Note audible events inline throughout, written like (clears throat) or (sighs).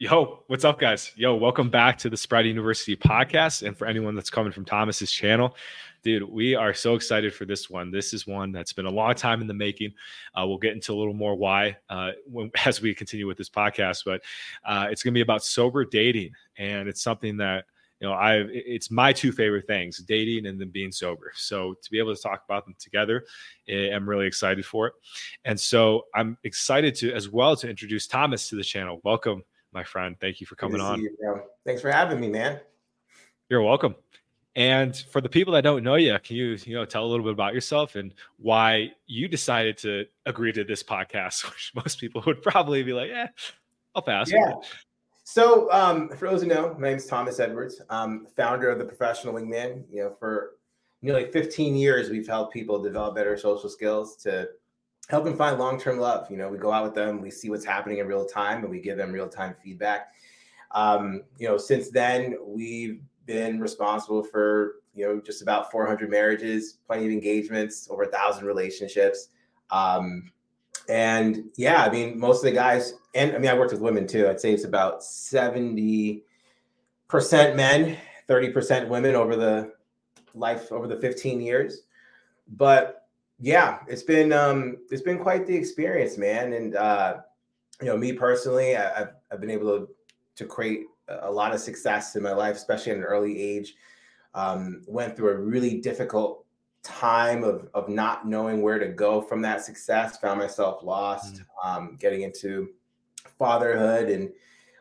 Yo, what's up, guys? Yo, welcome back to the Sobriety University podcast. And for anyone that's coming from Thomas's channel, dude, we are so excited for this one. This is one that's been a long time in the making. Uh, we'll get into a little more why uh, when, (laughs) as we continue with this podcast, but uh, it's going to be about sober dating, and it's something that you know i it's my two favorite things dating and then being sober so to be able to talk about them together i'm really excited for it and so i'm excited to as well to introduce thomas to the channel welcome my friend. Thank you for coming on. You, Thanks for having me, man. You're welcome. And for the people that don't know you, can you you know tell a little bit about yourself and why you decided to agree to this podcast, (laughs) which most people would probably be like, "Yeah, I'll pass." Yeah. So, um, for those who know, my name is Thomas Edwards. I'm founder of the Professional Wingman. You know, for nearly 15 years, we've helped people develop better social skills to help them find long-term love. You know, we go out with them, we see what's happening in real time, and we give them real-time feedback. Um, you know, since then we've been responsible for you know just about 400 marriages, plenty of engagements, over a thousand relationships. Um, and yeah, I mean, most of the guys, and I mean, I worked with women too. I'd say it's about 70 percent men, 30 percent women over the life over the 15 years. But yeah, it's been um, it's been quite the experience, man. And uh, you know, me personally, I, have I've been able to to create a lot of success in my life, especially at an early age. Um, went through a really difficult time of of not knowing where to go from that success. Found myself lost, mm-hmm. um, getting into fatherhood and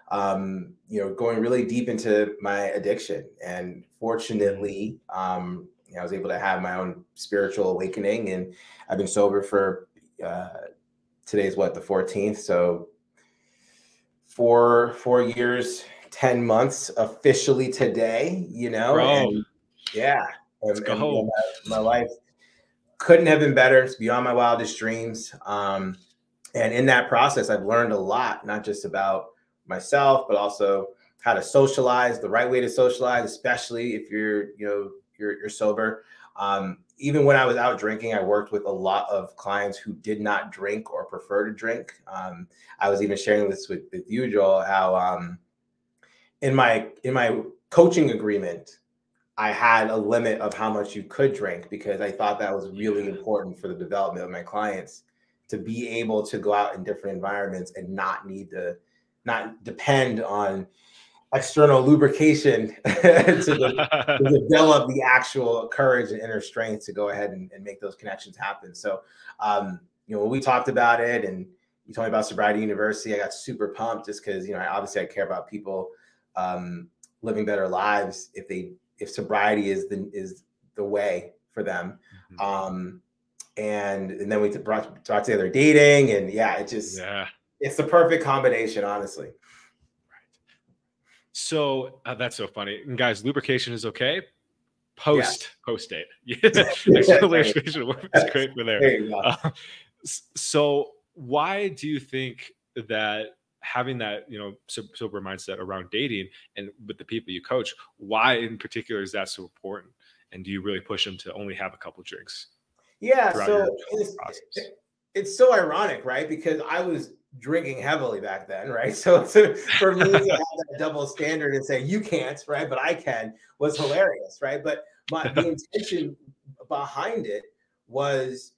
um, you know going really deep into my addiction. And fortunately, um, I was able to have my own spiritual awakening, and I've been sober for uh, today's what the 14th, so four four years, ten months officially today. You know, Bro. And, yeah, and, and, you know, my, my, life couldn't have been better. It's beyond my wildest dreams. Um, and in that process, I've learned a lot, not just about myself, but also how to socialize, the right way to socialize, especially if you're, you know, you're, you're sober. Um, even when I was out drinking, I worked with a lot of clients who did not drink or prefer to drink. Um, I was even sharing this with, with you, Joel, how um, in my in my coaching agreement, I had a limit of how much you could drink because I thought that was really important for the development of my clients to be able to go out in different environments and not need to not depend on external lubrication (laughs) to, to, (laughs) develop the actual courage and inner strength to go ahead and, and make those connections happen. So, um, you know, when we talked about it and you told me about Sobriety University, I got super pumped just because, you know, obviously I care about people um, living better lives if they, if sobriety is the, is the way for them. Mm-hmm. Um, and, and then we brought, brought together dating and yeah, it just, yeah. it's the perfect combination, honestly. So uh, that's so funny. And guys, lubrication is okay. Post post date. (laughs) (laughs) lubrication is great for there. there uh, so why do you think that having that you know sober mindset around dating and with the people you coach, why in particular is that so important? And do you really push them to only have a couple drinks? Yeah, so it's, it's so ironic, right? Because I was drinking heavily back then, right? (laughs) So, so for me to have that double standard and say you can't, right, but I can, was hilarious, right? But my the (laughs) intention behind it was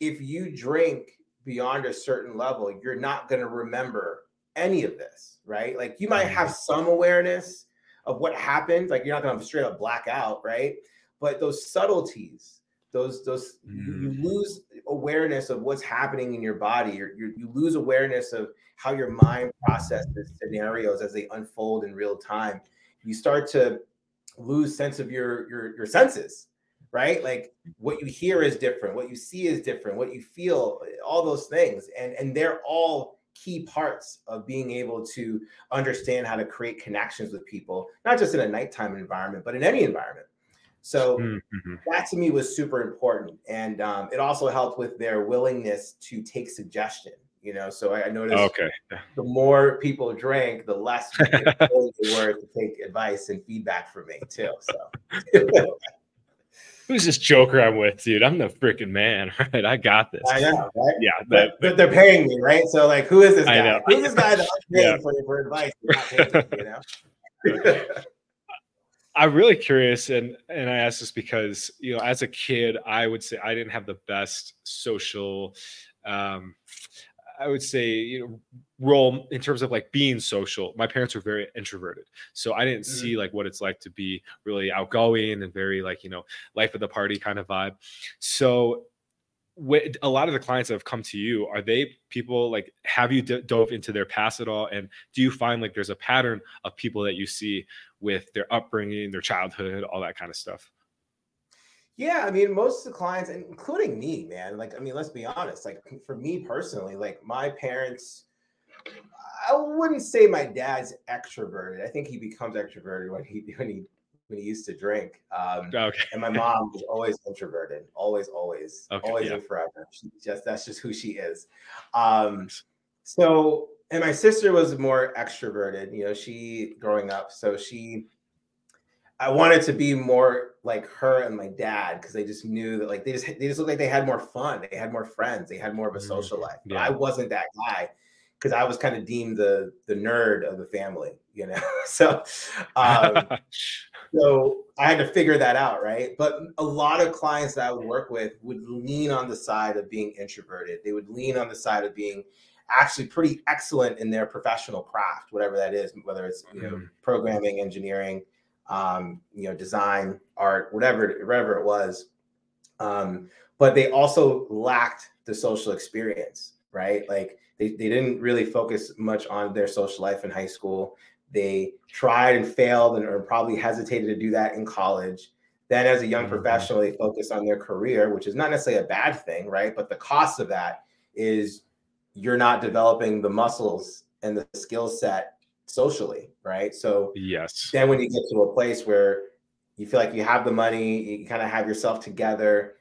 if you drink beyond a certain level, you're not going to remember any of this, right? Like you might mm-hmm. have some awareness of what happened, like you're not going to straight up black out, right? But those subtleties those those mm. you, lose awareness of what's happening in your body. You you lose awareness of how your mind processes scenarios as they unfold in real time. You start to lose sense of your your your senses right? Like what you hear is different what you see is different what you feel all those things. And and they're all key parts of being able to understand how to create connections with people not just in a nighttime environment but in any environment so mm-hmm. that to me was super important, and um, it also helped with their willingness to take suggestion. You know, so I, I noticed okay. the more people drank, the less (laughs) they were to take advice and feedback from me too. So. (laughs) who's this joker I'm with, dude? I'm the freaking man, (laughs) right? I got this. I know, right? Yeah, but, but, they're paying me, right? So like, who is this guy? Who's this guy that's paying Yeah. for, for advice? Paying you know? I'm really curious, and and I ask this because you know, as a kid, I would say I didn't have the best social, um, I would say you know, role in terms of like being social. My parents were very introverted, so I didn't see like what it's like to be really outgoing and very like you know life of the party kind of vibe. So. wh- A lot of the clients that have come to you are they people like have you d- dove into their past at all and do you find like there's a pattern of people that you see with their upbringing, their childhood, all that kind of stuff. Yeah, I mean, most of the clients, including me, man. Like, I mean, let's be honest. Like, (clears throat) for me personally, like my parents, I wouldn't say my dad's extroverted. I think he becomes extroverted when he (laughs) when he when he used to drink. Um, Okay. and my mom was always introverted, always, always, Okay, always yeah. and forever. She just that's just who she is. Um, so, and my sister was more extroverted. You know, she growing up, so she. I wanted to be more like her and my dad because they just knew that like they just they just looked like they had more fun, they had more friends, they had more of a Mhm, social life. But yeah. I wasn't that guy because I was kind of deemed the the nerd of the family, you know. (laughs) so, um, (laughs) so I had to figure that out, right? But a lot of clients that I would work with would lean on the side of being introverted. They would lean on the side of being actually pretty excellent in their professional craft, whatever that is, whether it's you know Mhm. programming, engineering, um, you know, design, art, whatever, whatever it was. Um, but they also lacked the social experience, right? Like they, they didn't really focus much on their social life in high school. They tried and failed and or probably hesitated to do that in college. Then, as a young Mhm. professional, they focused on their career, which is not necessarily a bad thing, right? But the cost of that is you're not developing the muscles and the skill set socially, right? So yes. then when you get to a place where you feel like you have the money, you kind of have yourself together,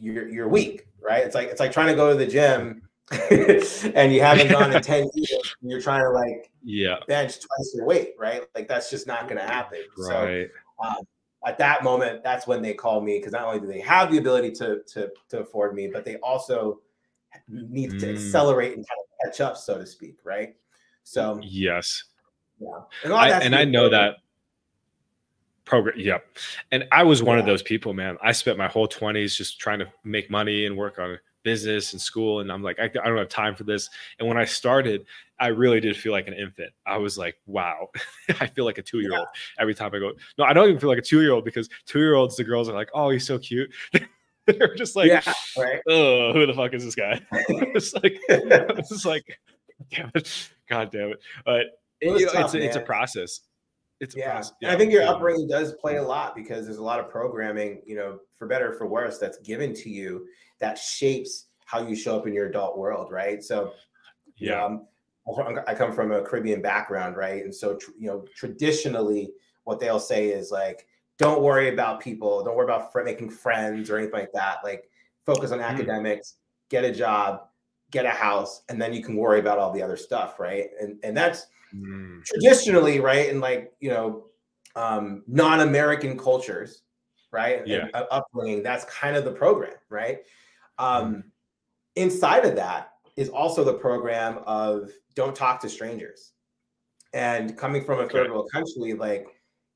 you're you're weak, right? It's like it's like trying to go to the gym (laughs) and you haven't gone in (laughs) 10 years, and you're trying to like Yeah. bench twice your weight, right? Like that's just not gonna happen. So Right. um, at that moment, that's when they call me because not only do they have the ability to to to afford me, but they also need to Mm. accelerate and kind of catch up, so to speak, right? So yes. yeah, and, I, and I know program. that program. Yep. And I was one of those people, man. I spent my whole 20s just trying to make money and work on business and school. And I'm like, I, I don't have time for this. And when I started, I really did feel like an infant. I was like, wow, (laughs) I feel like a two year old every time I go. No, I don't even feel like a two year old because two year olds, the girls are like, oh, he's so cute. (laughs) (laughs) They're just like, yeah, right. oh, who the fuck is this guy? (laughs) it's like, (laughs) it's like, damn it, god damn it. But It was you know, tough, it's a, it's a process. It's a Yeah. process. And I think your upbringing does play a lot because there's a lot of programming, you know, for better or for worse, that's given to you that shapes how you show up in your adult world, right? So, Yeah. I'm- I come from a Caribbean background, right? And so, you know, traditionally, what they'll say is like, don't worry about people, don't worry about fr- making friends or anything like that. Like, focus on Mm. academics, get a job, get a house, and then you can worry about all the other stuff, right? And and that's Mm, traditionally, right, in like you know, um, non-American cultures, right, Yeah. and, uh, upbringing. That's kind of the program, right? Mm-hmm. Um, inside of that is also the program of don't talk to strangers. And coming from a Okay. third world country, like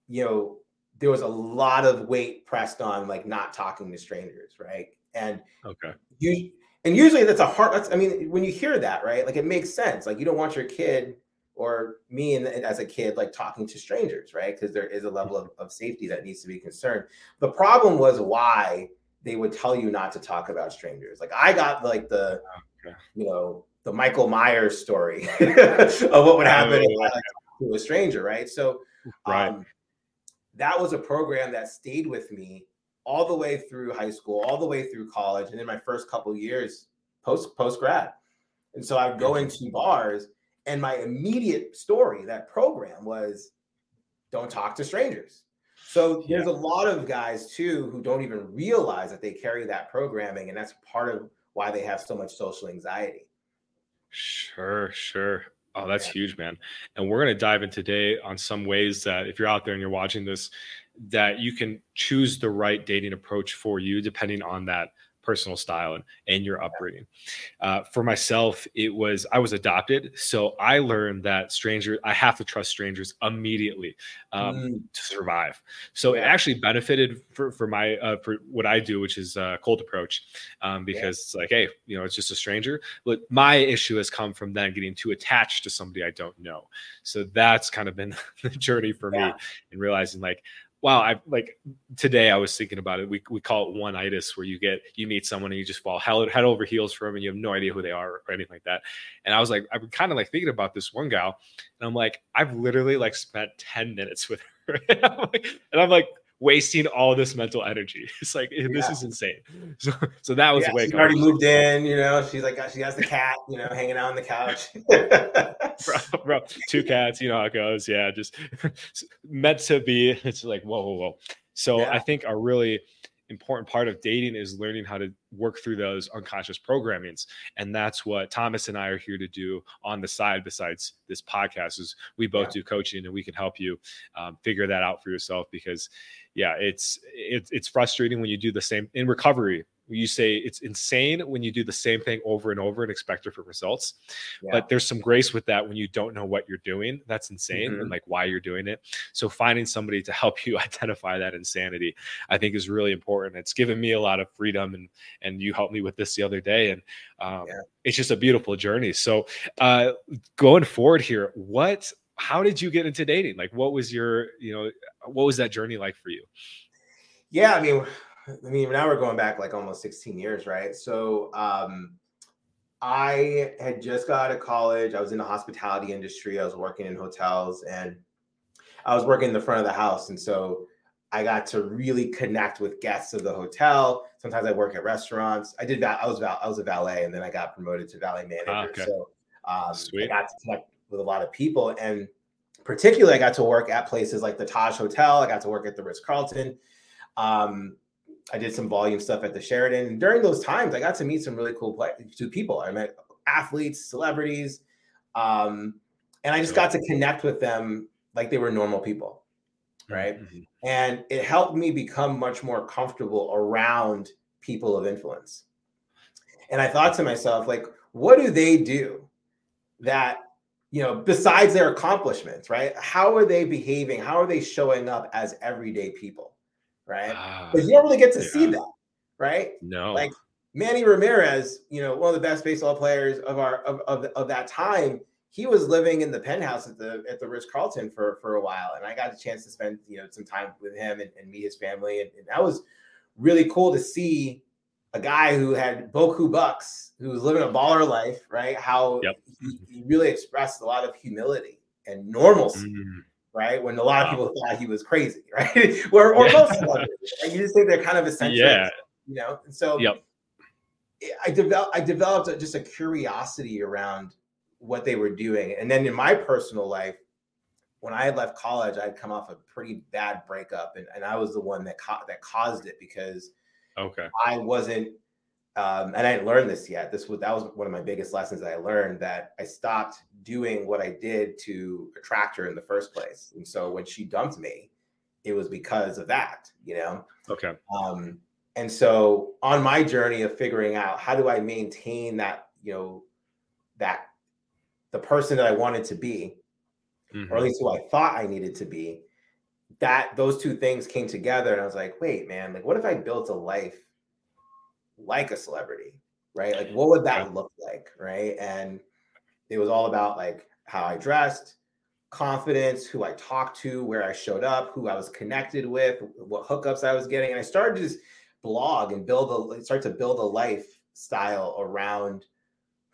you know, there was a lot of weight pressed on like not talking to strangers, right? And okay. you and usually that's a hard that's i mean when you hear that right like it makes sense like you don't want your kid or me and as a kid like talking to strangers right because there is a level of, of safety that needs to be concerned the problem was why they would tell you not to talk about strangers like i got like the Okay. you know the michael myers story (laughs) of what would happen if I, like, to a stranger right so Right. um, that was a program that stayed with me all the way through high school, all the way through college, and in my first couple years post post grad. And so I'd go into bars, and my immediate story, that program was, don't talk to strangers. So there's a lot of guys too who don't even realize that they carry that programming, and that's part of why they have so much social anxiety. Sure, sure. Oh, that's Yeah. huge, man. And we're going to dive in today on some ways that if you're out there and you're watching this that you can choose the right dating approach for you depending on that personal style and, and your upbringing. Uh, for myself, it was I was adopted, so I learned that strangers I have to trust strangers immediately um, mm. to survive. So yeah. it actually benefited for for my uh, for what I do, which is a cold approach, um, because yeah. it's like, hey, you know, it's just a stranger. But my issue has come from then getting too attached to somebody I don't know. So that's kind of been (laughs) the journey for yeah. me and realizing like wow, I like today I was thinking about it. We, we call it one itis where you get you meet someone and you just fall head over heels for them and you have no idea who they are or anything like that. And I was like, I'm kind of like thinking about this one gal, and I'm like, I've literally like spent 10 minutes with her. (laughs) and, I'm like, and I'm like, wasting all this mental energy. (laughs) It's like yeah. this is insane. (laughs) So, so that was yeah, way. She's already moved in. You know, she's like she has the cat. You know, hanging out on the couch. (laughs) bro, bro, two cats. You know how it goes. Yeah, just meant to be. It's like whoa, whoa, whoa. So yeah. I think a really important part of dating is learning how to work through those unconscious programmings and that's what thomas and i are here to do on the side besides this podcast is we both yeah. do coaching and we can help you um, figure that out for yourself because yeah, it's it's it's frustrating when you do the same in recovery. You say it's insane when you do the same thing over and over and expect different results. Yeah. But there's some grace with that when you don't know what you're doing. That's insane mm-hmm. and like why you're doing it. So finding somebody to help (laughs) you identify that insanity, I think is really important. It's given me a lot of freedom and and you helped me with this the other day. And um, yeah. it's just a beautiful journey. So uh, going forward here, what how did you get into dating? Like, what was your, you know, what was that journey like for you? Yeah, I mean, I mean, now we're going back like almost 16 years, right? So, um, I had just got out of college. I was in the hospitality industry. I was working in hotels, and I was working in the front of the house, and so I got to really connect with guests of the hotel. Sometimes I work at restaurants. I did that. I was I was a valet, and then I got promoted to valet manager. Ah, okay. So um, I got to connect with a lot of people. And particularly, I got to work at places like the Taj Hotel. I got to work at the Ritz Carlton. Um, I did some volume stuff at the Sheraton. And during those times, I got to meet some really cool play- people. I met athletes, celebrities, um, and I just got to connect with them like they were normal people, right? Mm-hmm. And it helped me become much more comfortable around people of influence. And I thought to myself, like, what do they do that you know, besides their accomplishments, right? How are they behaving? How are they showing up as everyday people, right? Because uh, you don't really get to yeah. see that, right? No. Like Manny Ramirez, you know, one of the best baseball players of our of, of, of that time. He was living in the penthouse at the at the Ritz Carlton for for a while, and I got a chance to spend you know some time with him and, and meet his family, and, and that was really cool to see a guy who had Boku bucks, who was living a baller life, right? How yep. he, he, really expressed a lot of humility and normalcy, mm. right? When a lot of people thought he was crazy, (laughs) right? or, or yeah. most celebrities, right? you just think they're kind of (laughs) eccentric, yeah. you know. And so, yep. I developed I developed a, just a curiosity around what they were doing, and then in my personal life, when I had left college, I'd come off a pretty bad breakup, and, and I was the one that ca- that caused it because Okay. I wasn't, um, and I didn't learn this yet. This was that was one of my biggest lessons that I learned that I stopped doing what I did to attract her in the first place. And so when she dumped me, it was because of that, you know. Okay. Um, and so on my journey of figuring out how do I maintain that, you know, that the person that I wanted to be, mm-hmm. or at mm-hmm. least who I thought I needed to be, that those two things came together and I was like, wait, man, like what if I built a life like a celebrity? Right? Like what would that look like? Right. And it was all about like how I dressed, confidence, who I talked to, where I showed up, who I was connected with, what hookups I was getting. And I started to just blog and build a start to build a lifestyle around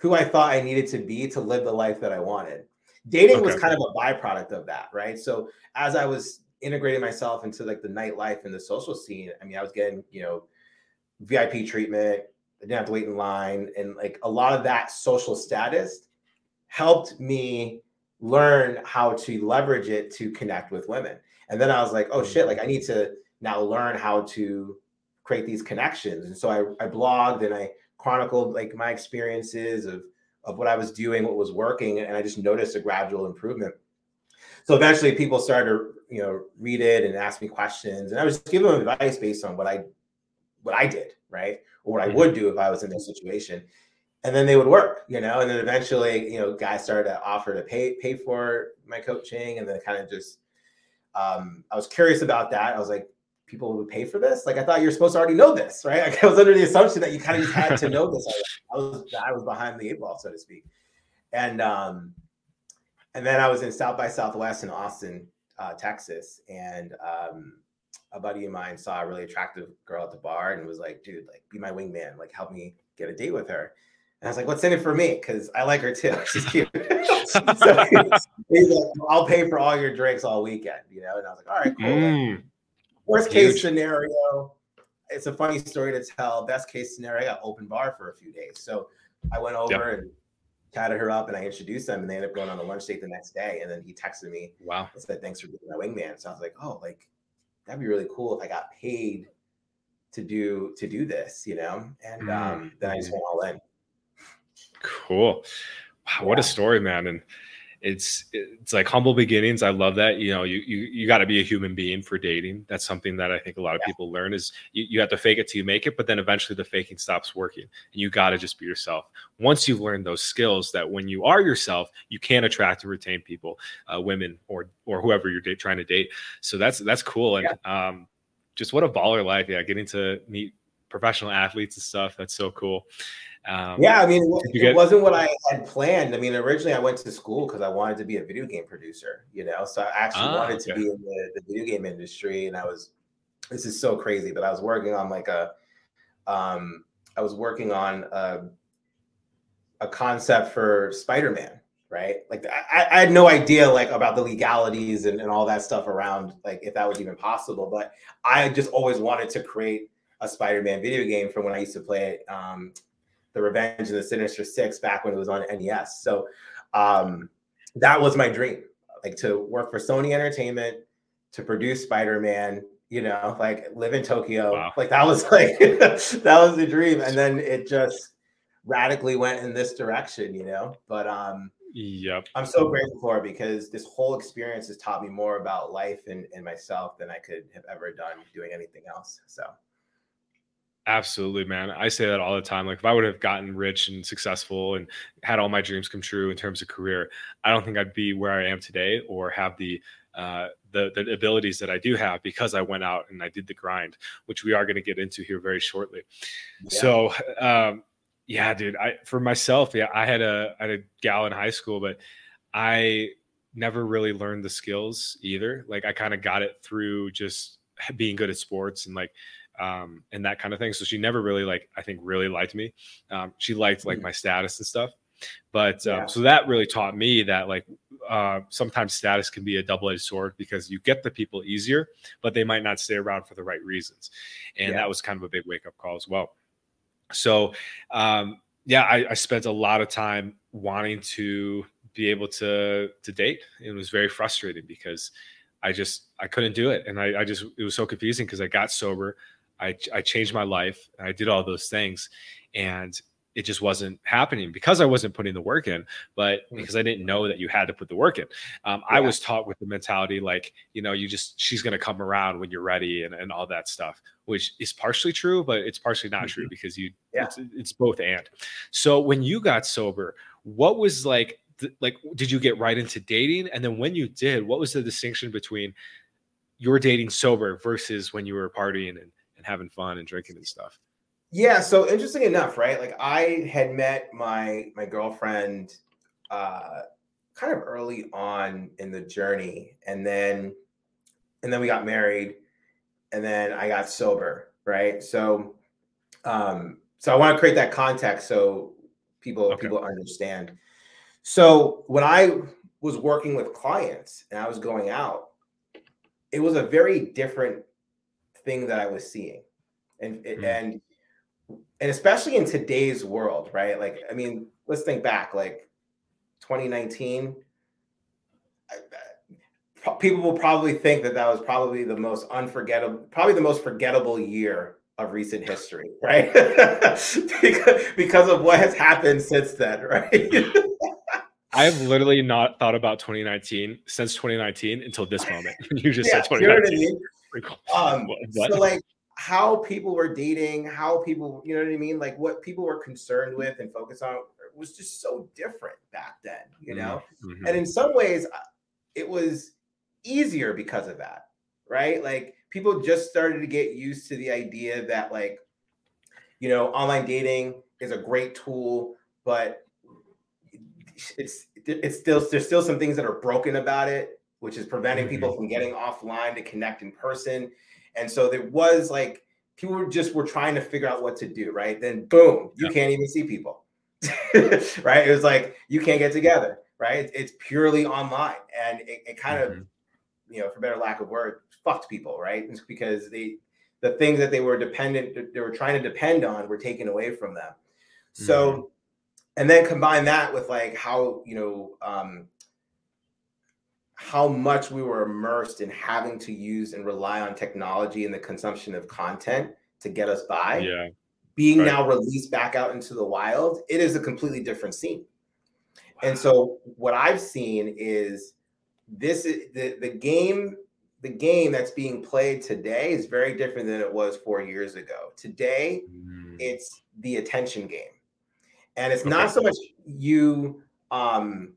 who I thought I needed to be to live the life that I wanted. Dating okay. was kind of a byproduct of that, right? So as I was integrating myself into like the nightlife and the social scene, I mean, I was getting, you know, VIP treatment. I didn't have to wait in line. And like a lot of that social status helped me learn how to leverage it to connect with women. And then I was like, oh shit, like mm-hmm. I need to now learn how to create these connections. And so I, I blogged and I chronicled like my experiences of of what I was doing, what was working, and I just noticed a gradual improvement. So eventually people started to, you know, read it and ask me questions. And I was giving them advice based on what I what I did, right? Or what I mm-hmm. would do if I was in this situation. And then they would work, you know, and then eventually, you know, guys started to offer to pay pay for my coaching and then kind of just um, I was curious about that. I was like, people would pay for this? Like I thought you're supposed to already know this, right? (laughs) Like, I was under the assumption that you kind of just had to know this. I was I was behind the eight ball, so to speak. And um, and then I was in South by Southwest in Austin, uh, Texas, and um, a buddy of mine saw a really attractive girl at the bar and was like, "Dude, like, be my wingman, like, help me get a date with her." And I was like, "What's in it for me?" Because I like her too. (laughs) She's cute. (laughs) (laughs) so he's like, "I'll pay for all your drinks all weekend," you know. And I was like, "All right, cool." Mm. Worst case Huge. scenario, it's a funny story to tell. Best case scenario, I got open bar for a few days. So I went over yep. and chatted her up and I introduced them and they ended up going on a lunch date the next day. And then he texted me. Wow. And said, thanks for being my wingman. So I was like, oh, like that'd be really cool if I got paid to do to do this, you know? And mm-hmm. um, then I just went all in. Cool. Wow, what a story, man. And it's it's like humble beginnings i love that you know you you, you got to be a human being for dating that's something that i think a lot of yeah. people learn is you, you have to fake it till you make it but then eventually the faking stops working and you got to just be yourself once you've learned those skills that when you are yourself you can attract and retain people uh, women or or whoever you're trying to date so that's that's cool and yeah. um just what a baller life yeah getting to meet professional athletes and stuff that's so cool um, yeah, I mean, it, get- wasn't what I had planned. I mean, originally I went to school because I wanted to be a video game producer, you know, so I actually ah, wanted okay. to be in the, the, video game industry. And I was, this is so crazy, but I was working on like a, um, I was working on a, a concept for Spider Man, right? Like I, I, had no idea like about the legalities and, and all that stuff around like if that was even possible, but I just always wanted to create a Spider Man video game from when I used to play it. Um, the Revenge of the Sinister Six back when it was on NES. So um, that was my dream, like to work for Sony Entertainment, to produce Spider Man. You know, like live in Tokyo. Wow. Like that was (laughs) like that was the dream, and then it just radically went in this direction. You know, but um, Yep. I'm so grateful for it because this whole experience has taught me more about life and, and myself than I could have ever done doing anything else. So Absolutely, man. I say that all the time. Like, if I would have gotten rich and successful and had all my dreams come true in terms of career, I don't think I'd be where I am today or have the uh, the the abilities that I do have because I went out and I did the grind, which we are going to get into here very shortly. Yeah. So, um, yeah, dude. I for myself, yeah, I had a I had a gal in high school, but I never really learned the skills either. Like, I kind of got it through just being good at sports and like um, and that kind of thing. So she never really like I think really liked me. Um, she liked like mm. my status and stuff. But um, yeah. so that really taught me that like uh, sometimes status can be a double-edged sword because you get the people easier, but they might not stay around for the right reasons. And yeah. that was kind of a big wake-up call as well. So um, yeah, I, I spent a lot of time wanting to be able to to date. It was very frustrating because I just I couldn't do it, and I, I just it was so confusing because I got sober. I, I changed my life. I did all those things, and it just wasn't happening because I wasn't putting the work in, but hmm. because I didn't know that you had to put the work in. Um, yeah. I was taught with the mentality like, you know, you just, she's going to come around when you're ready and, and all that stuff, which is partially true, but it's partially not mm-hmm. true because you, yeah. it's, it's both and. So when you got sober, what was like, th- like, did you get right into dating? And then when you did, what was the distinction between your dating sober versus when you were partying and, and having fun and drinking and stuff. Yeah, so interesting enough, right? Like I had met my my girlfriend uh kind of early on in the journey and then and then we got married and then I got sober, right? So um so I want to create that context so people okay. people understand. So when I was working with clients and I was going out, it was a very different thing that I was seeing. And mm-hmm. and and especially in today's world, right? Like, I mean, let's think back, like 2019. People will probably think that that was probably the most unforgettable, probably the most forgettable year of recent history, (laughs) right? because, because of what has happened since then, (laughs) right? I've literally not thought about 2019 since 2019 until this moment. (laughs) you just Yeah, said you know I 2019. mean? Um, (laughs) so like how people were dating, how people, you know what I mean? Like what people were concerned with and focused on was just so different back then, you know? Mhm. And in some ways, uh, it was easier because of that, right? Like people just started to get used to the idea that, like, you know, online dating is a great tool, but it's it's still there's still some things that are broken about it, which is preventing people from getting offline to connect in person. And so there was like people just were trying to figure out what to do, right? Then boom, you Yeah. can't even see people. (laughs) right? It was like you can't get together, right? It's purely online. And it, it kind of, Mhm. you know, for better lack of word, fucked people, right? It's because they the things that they were dependent, they were trying to depend on were taken away from them. So and then combine that with like how, you know, um how much we were immersed in having to use and rely on technology and the consumption of content to get us by yeah. being Right. now released back out into the wild, it is a completely different scene. And so what I've seen is this is the, the game, the game that's being played today is very different than it was four years ago. Today, Mm. it's the attention game. And it's Okay. not so much you um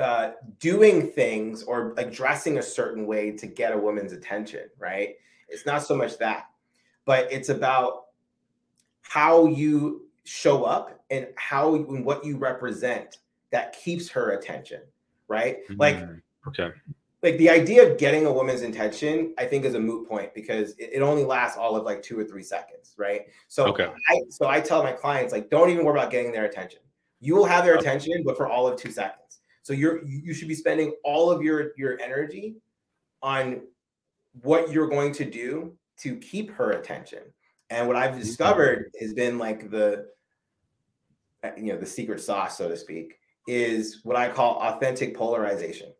uh doing things or like dressing a certain way to get a woman's attention, right? It's not so much that, but it's about how you show up and how and what you represent that keeps her attention, right? Like Mm. okay. like the idea of getting a woman's attention, I think is a moot point because it, it only lasts all of like two or three seconds, right? So Okay. I so I tell my clients like, don't even worry about getting their attention. You will have their attention, but for all of two seconds. So you're you should be spending all of your your energy on what you're going to do to keep her attention. And what I've discovered has been like the uh, you know the secret sauce, so to speak, is what I call authentic polarization.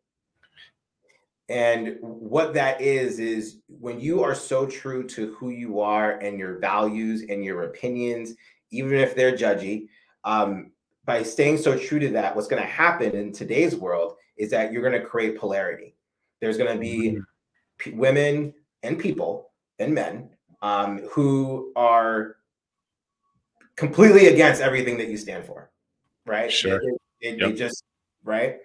And what that is, is when you are so true to who you are and your values and your opinions, even if they're judgy, um, by staying so true to that, what's going to happen in today's world is that you're going to create polarity. There's going to be p- women and people and men um, who are completely against everything that you stand for, right? Sure. It, it- it just right.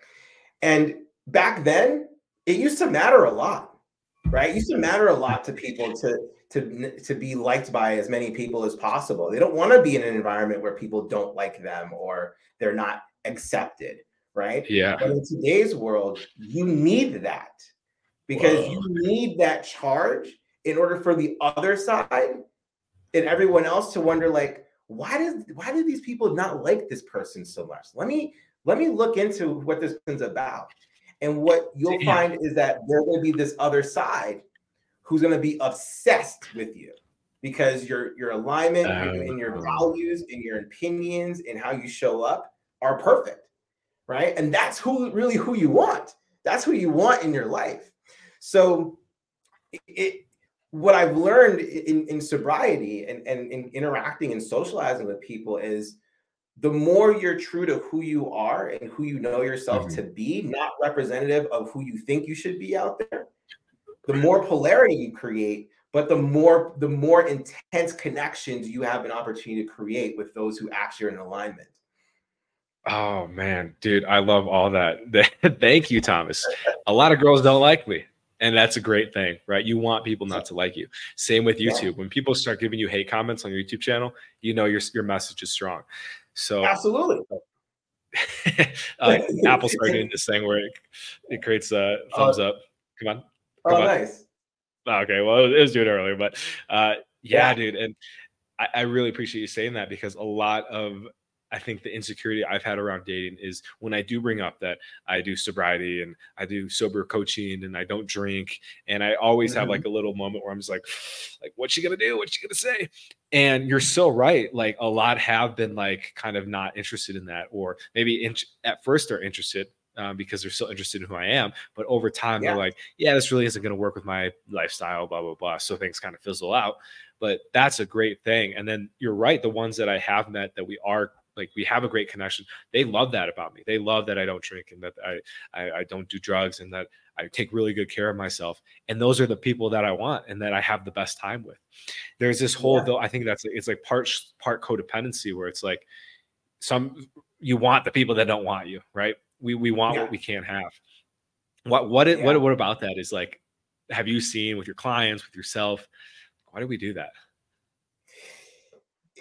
And back then, it used to matter a lot, right? It used to matter a lot to people to to to be liked by as many people as possible. They don't want to be in an environment where people don't like them or they're not accepted, right? Yeah. But in today's world, you need that because Whoa. you need that charge in order for the other side and everyone else to wonder, like, why does why do these people not like this person so much? Let me let me look into what this person's about. And what you'll Damn. find is that there will be this other side who's going to be obsessed with you because your your alignment and- and your values and your opinions and how you show up are perfect right? And that's who really who you want. That's who you want in your life. So it, what i've learned in, in sobriety and, and in interacting and socializing with people is the more you're true to who you are and who you know yourself Mhm. to be not representative of who you think you should be out there the more polarity you create but the more the more intense connections you have an opportunity to create with those who actually are in alignment Oh man, dude, I love all that. (laughs) Thank you, Thomas. A lot of girls don't like me, and that's a great thing, right? You want people not to like you. Same with Yeah. YouTube. When people start giving you hate comments on your YouTube channel, you know your your message is strong. So absolutely (laughs) uh, Apple started doing this thing where it, it creates a thumbs up. Come on. Oh nice Okay, well, it was doing it earlier, but uh, yeah, Yeah. dude, and I, I really appreciate you saying that because a lot of I think the insecurity I've had around dating is when I do bring up that I do sobriety and I do sober coaching and I don't drink, and I always have Mhm. like a little moment where I'm just like, (sighs) like, what's she gonna do? What's she gonna say? And you're so right. Like a lot have been like kind of not interested in that, or maybe in, at first they're interested, um, because they're still interested in who I am. But over time, Yeah. they're like, yeah, this really isn't going to work with my lifestyle, blah, blah, blah. So things kind of fizzle out. But that's a great thing. And then you're right. The ones that I have met that we are like we have a great connection they love that about me they love that i don't drink and that i i, I don't do drugs and that i take really good care of myself and those are the people that i want and that i have the best time with there's this whole yeah. though i think that's it's like part part codependency where it's like some you want the people that don't want you right we we want yeah. what we can't have mm-hmm. what what it, yeah. what what about that is like have you seen with your clients with yourself why do we do that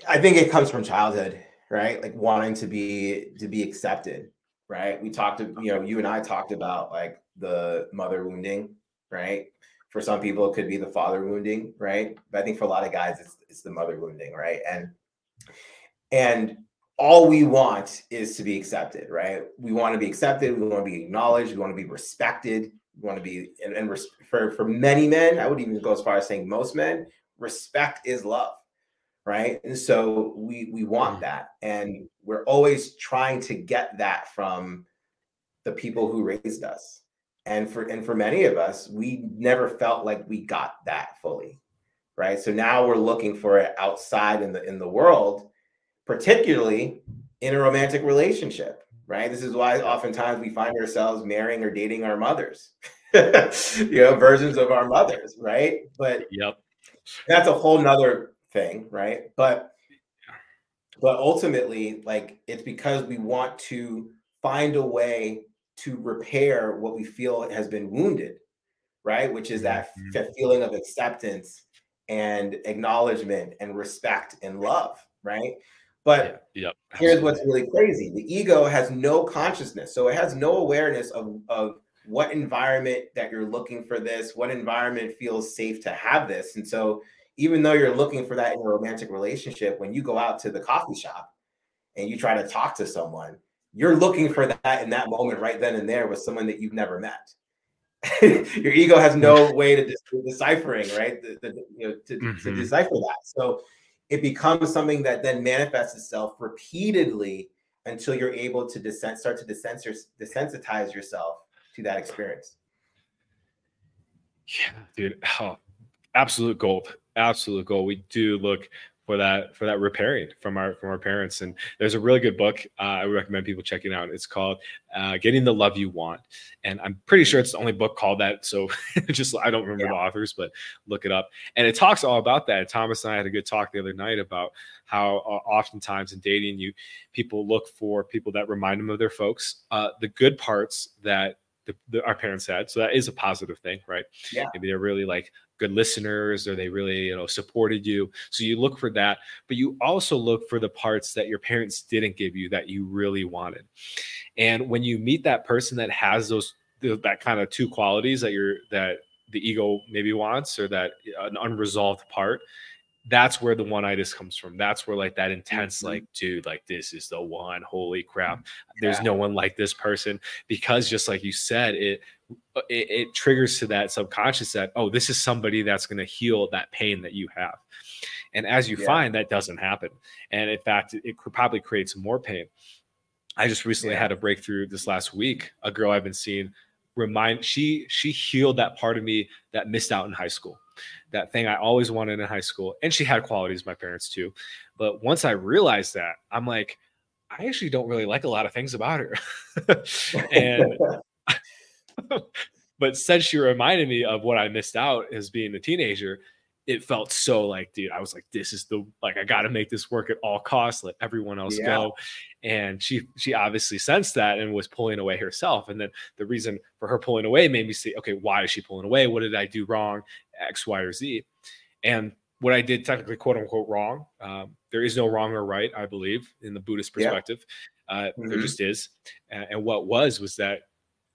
I think it comes from childhood, right? Like wanting to be to be accepted, right? We talked, you know, you and I talked about like the mother wounding, right? For some people, it could be the father wounding, right? But I think for a lot of guys, it's it's the mother wounding, right? And and all we want is to be accepted, right? We want to be accepted. We want to be acknowledged. We want to be respected. We want to be, and, and res- for for many men, I would even go as far as saying most men, respect is love right and so we we want mm. that and we're always trying to get that from the people who raised us and for and for many of us we never felt like we got that fully right so now we're looking for it outside in the in the world particularly in a romantic relationship right this is why oftentimes we find ourselves marrying or dating our mothers (laughs) you know versions of our mothers right but yep that's a whole nother thing, right? But but ultimately, like it's because we want to find a way to repair what we feel has been wounded, right? Which is that, mm-hmm. that feeling of acceptance and acknowledgement and respect and love, right? But yeah, yep, here's what's really crazy the ego has no consciousness. So it has no awareness of, of what environment that you're looking for this, what environment feels safe to have this. And so even though you're looking for that in a romantic relationship, when you go out to the coffee shop and you try to talk to someone, you're looking for that in that moment right then and there with someone that you've never met. (laughs) Your ego has no way to de- deciphering, right? The, the, you know, to, mm-hmm. to decipher that. So it becomes something that then manifests itself repeatedly until you're able to descent, start to desensitize yourself to that experience. Yeah, dude. Oh, absolute gold absolute goal. We do look for that for that repairing from our from our parents. And there's a really good book uh, I would recommend people checking out. It's called uh, "Getting the Love You Want," and I'm pretty sure it's the only book called that. So (laughs) just I don't remember yeah. the authors, but look it up. And it talks all about that. Thomas and I had a good talk the other night about how uh, oftentimes in dating, you people look for people that remind them of their folks. Uh, the good parts that the, the, our parents had. So that is a positive thing, right? Yeah. Maybe they're really like good listeners or they really you know supported you. So you look for that but you also look for the parts that your parents didn't give you that you really wanted. And when you meet that person that has those that kind of two qualities that you're that the ego maybe wants or that uh, an unresolved part that's where the one itis comes from. That's where like that intense, mm-hmm. like, dude, like this is the one. Holy crap. There's yeah. no one like this person. Because just like you said, it, uh, it it triggers to that subconscious that, oh, this is somebody that's gonna heal that pain that you have. And as you yeah. find that doesn't happen. And in fact, it, it probably creates more pain. I just recently yeah. had a breakthrough this last week. A girl I've been seeing remind she she healed that part of me that missed out in high school that thing I always wanted in high school. And she had qualities, my parents too. But once I realized that, I'm like, I actually don't really like a lot of things about her. (laughs) and (laughs) (laughs) but since she reminded me of what I missed out as being a teenager, it felt so like, dude, I was like, this is the like I gotta make this work at all costs, let everyone else yeah. go. And she she obviously sensed that and was pulling away herself. And then the reason for her pulling away made me see, okay, why is she pulling away? What did I do wrong? X, Y, or Z. And what I did technically quote unquote wrong. Um, there is no wrong or right, I believe, in the Buddhist perspective. Yeah. Uh, mm-hmm. There just is. And, and what was was that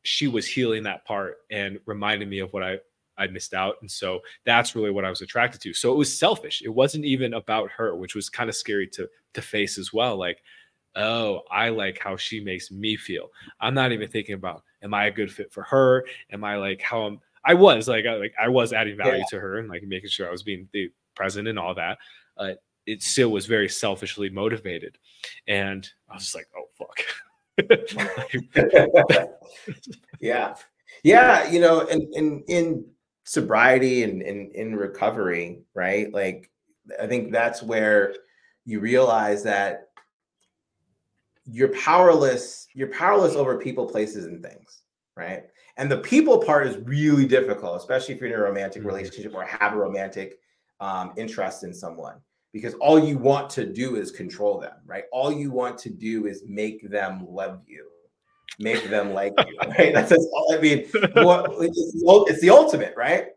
she was healing that part and reminding me of what I I missed out. And so that's really what I was attracted to. So it was selfish. It wasn't even about her, which was kind of scary to to face as well. Like, oh, I like how she makes me feel. I'm not even thinking about am I a good fit for her? Am I like how I'm I was like I, like I was adding value yeah. to her and like making sure I was being the present and all that. Uh, it still was very selfishly motivated. And I was just like, oh fuck. (laughs) (laughs) yeah. Yeah, you know, and in in sobriety and in, in recovery, right? Like I think that's where you realize that you're powerless. You're powerless over people, places, and things, right? And the people part is really difficult, especially if you're in a romantic mm-hmm. relationship or have a romantic um, interest in someone, because all you want to do is control them, right? All you want to do is make them love you, make them like you, (laughs) right? That's, that's all. I mean, what, it's, it's the ultimate, right?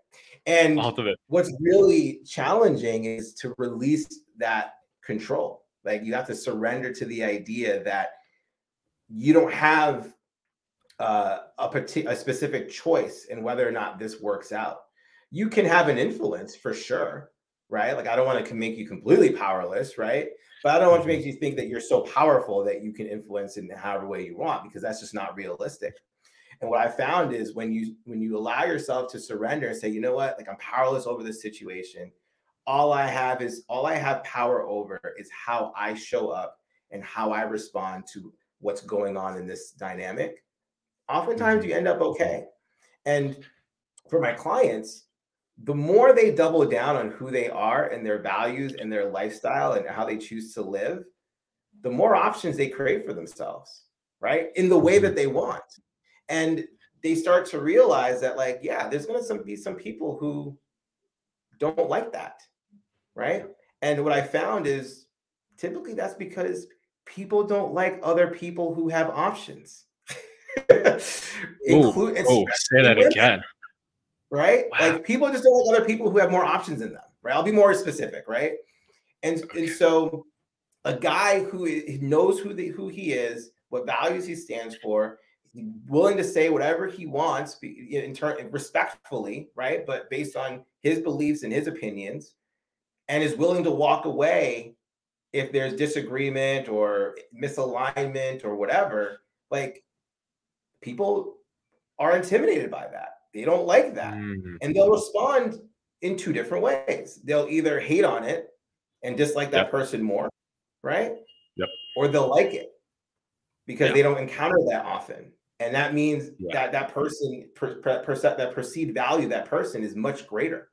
And ultimate. what's really challenging is to release that control. Like you have to surrender to the idea that you don't have uh, a, partic- a specific choice in whether or not this works out. You can have an influence for sure, right? Like I don't want to make you completely powerless, right? But I don't want to make mm-hmm. you think that you're so powerful that you can influence in however way you want because that's just not realistic. And what I found is when you when you allow yourself to surrender and say, you know what, like I'm powerless over this situation. All I have is all I have power over is how I show up and how I respond to what's going on in this dynamic. Oftentimes mm-hmm. you end up okay. And for my clients, the more they double down on who they are and their values and their lifestyle and how they choose to live, the more options they create for themselves, right? In the way that mm-hmm. they want. And they start to realize that, like, yeah, there's going to be some people who don't like that, right? And what I found is typically that's because people don't like other people who have options. (laughs) Include, oh, say that women. again right? Wow. Like people just don't like other people who have more options in them, right? I'll be more specific, right? And okay. and so a guy who knows who the, who he is, what values he stands for, willing to say whatever he wants in turn respectfully, right? But based on his beliefs and his opinions, and is willing to walk away if there's disagreement or misalignment or whatever. Like people are intimidated by that they don't like that. Mm-hmm. And they'll respond in two different ways. They'll either hate on it and dislike that yep. person more, right? Yep. Or they'll like it because yep. they don't encounter that often. And that means yeah. that that person, per, per, per, that perceived value, that person is much greater.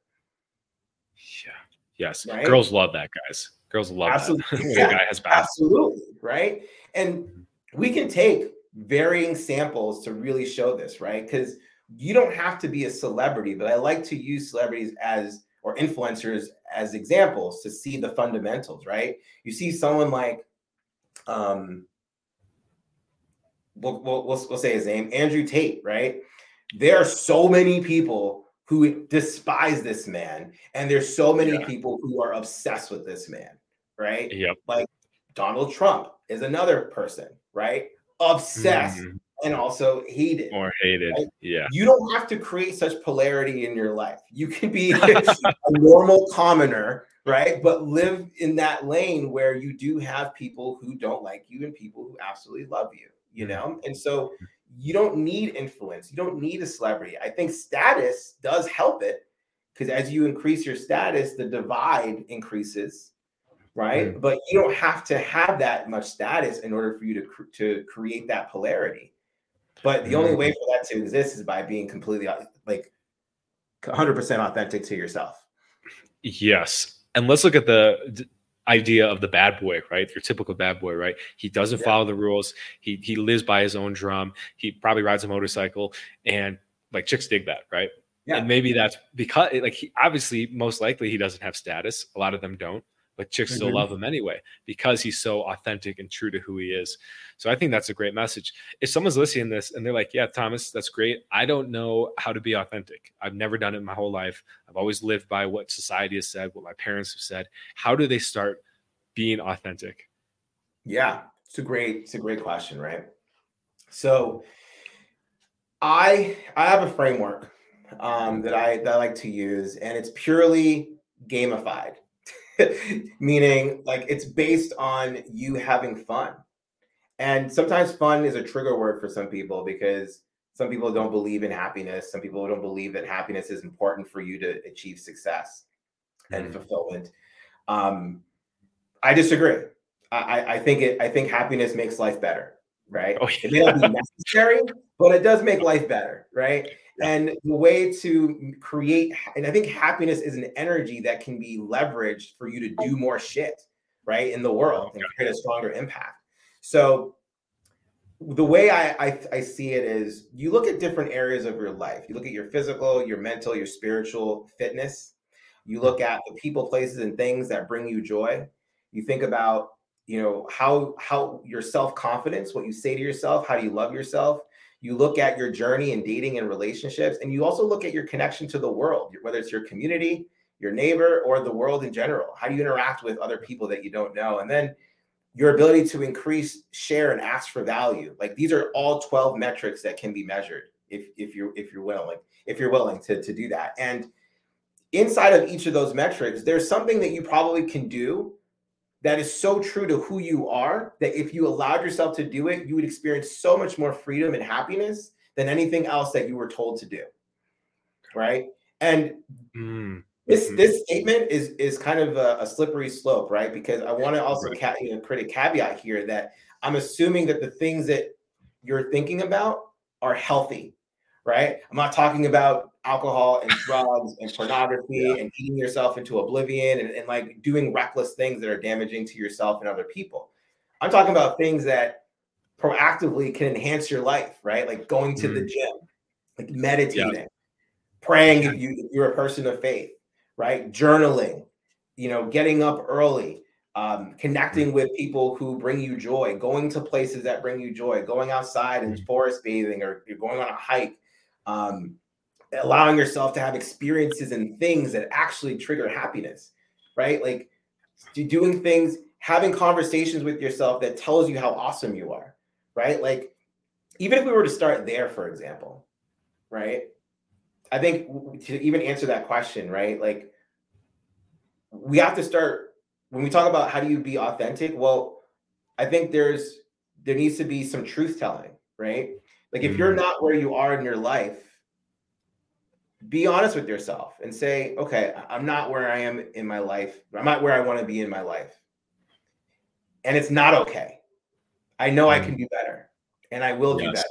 Yeah. Yes. Right? Girls love that, guys. Girls love Absolutely. that. (laughs) yeah. guy has Absolutely. Right. And mm-hmm. we can take varying samples to really show this, right? Because you don't have to be a celebrity, but I like to use celebrities as or influencers as examples to see the fundamentals, right? You see someone like, um, we'll, we'll, we'll, we'll say his name, Andrew Tate, right? There are so many people who despise this man, and there's so many yeah. people who are obsessed with this man, right? Yep. Like Donald Trump is another person, right? Obsessed mm-hmm and also hated. Or hated. Right? Yeah. You don't have to create such polarity in your life. You can be (laughs) a normal commoner, right? But live in that lane where you do have people who don't like you and people who absolutely love you, you mm-hmm. know? And so you don't need influence. You don't need a celebrity. I think status does help it because as you increase your status, the divide increases right? Mm. But you don't have to have that much status in order for you to to create that polarity. But the only mm-hmm. way for that to exist is by being completely like 100% authentic to yourself. Yes. And let's look at the idea of the bad boy, right? Your typical bad boy, right? He doesn't yeah. follow the rules. He he lives by his own drum. He probably rides a motorcycle and like chicks dig that, right? Yeah. And maybe that's because like he obviously most likely he doesn't have status. A lot of them don't but chicks mm-hmm. still love him anyway because he's so authentic and true to who he is. So I think that's a great message. If someone's listening to this and they're like, "Yeah, Thomas, that's great. I don't know how to be authentic. I've never done it in my whole life. I've always lived by what society has said, what my parents have said. How do they start being authentic?" Yeah, it's a great it's a great question, right? So I I have a framework um, that I that I like to use, and it's purely gamified. (laughs) meaning like it's based on you having fun. And sometimes fun is a trigger word for some people because some people don't believe in happiness. Some people don't believe that happiness is important for you to achieve success and mm-hmm. fulfillment. Um, I disagree. I, I think it. I think happiness makes life better. Right? Oh, yeah. It may not be (laughs) necessary, but it does make life better. Right? And the way to create, and I think happiness is an energy that can be leveraged for you to do more shit, right, in the world and create a stronger impact. So the way I, I, I see it is you look at different areas of your life. You look at your physical, your mental, your spiritual fitness. You look at the people, places, and things that bring you joy. You think about you know how how your self confidence, what you say to yourself, how do you love yourself. You look at your journey in dating and relationships, and you also look at your connection to the world, whether it's your community, your neighbor, or the world in general. How do you interact with other people that you don't know? And then your ability to increase, share, and ask for value. Like these are all 12 metrics that can be measured if if you're if you're willing, if you're willing to, to do that. And inside of each of those metrics, there's something that you probably can do that is so true to who you are that if you allowed yourself to do it, you would experience so much more freedom and happiness than anything else that you were told to do. Right. And mm. This mm-hmm. this statement is is kind of a, a slippery slope, right? Because I want to also right. ca- you know, create a caveat here that I'm assuming that the things that you're thinking about are healthy, right? I'm not talking about alcohol and (laughs) drugs and pornography yeah. and eating yourself into oblivion and, and like doing reckless things that are damaging to yourself and other people. I'm talking about things that proactively can enhance your life, right? Like going to mm. the gym, like meditating, yeah. praying if you if you're a person of faith, right? Journaling, you know, getting up early, um, connecting mm. with people who bring you joy, going to places that bring you joy, going outside and mm. forest bathing or you're going on a hike, um, allowing yourself to have experiences and things that actually trigger happiness, right? Like doing things, having conversations with yourself that tells you how awesome you are, right? Like even if we were to start there, for example, right? I think to even answer that question, right? Like we have to start when we talk about how do you be authentic. Well, I think there's there needs to be some truth telling, right? Like if you're mm-hmm. not where you are in your life, be honest with yourself and say, okay, I'm not where I am in my life. I'm not where I want to be in my life. And it's not okay. I know I can mm-hmm. do better and I will do better.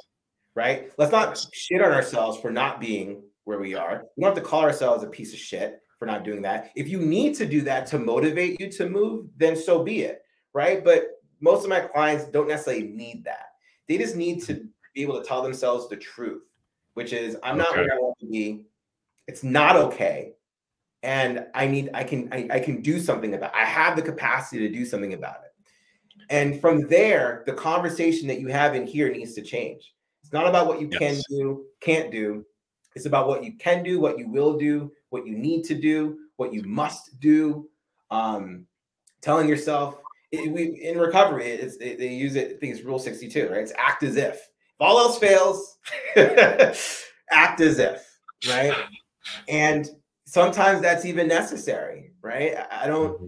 Right? Let's not shit on ourselves for not being where we are. We don't have to call ourselves a piece of shit for not doing that. If you need to do that to motivate you to move, then so be it. Right. But most of my clients don't necessarily need that. They just need to be able to tell themselves the truth, which is I'm not where I want to be. It's not okay. And I need, I can, I, I can do something about it. I have the capacity to do something about it. And from there, the conversation that you have in here needs to change. It's not about what you yes. can do, can't do. It's about what you can do, what you will do, what you need to do, what you must do. Um, telling yourself it, we, in recovery, it's, it, they use it. I think it's Rule 62, right? It's act as if. If all else fails, (laughs) act as if, right? And sometimes that's even necessary, right? I don't. Mm-hmm.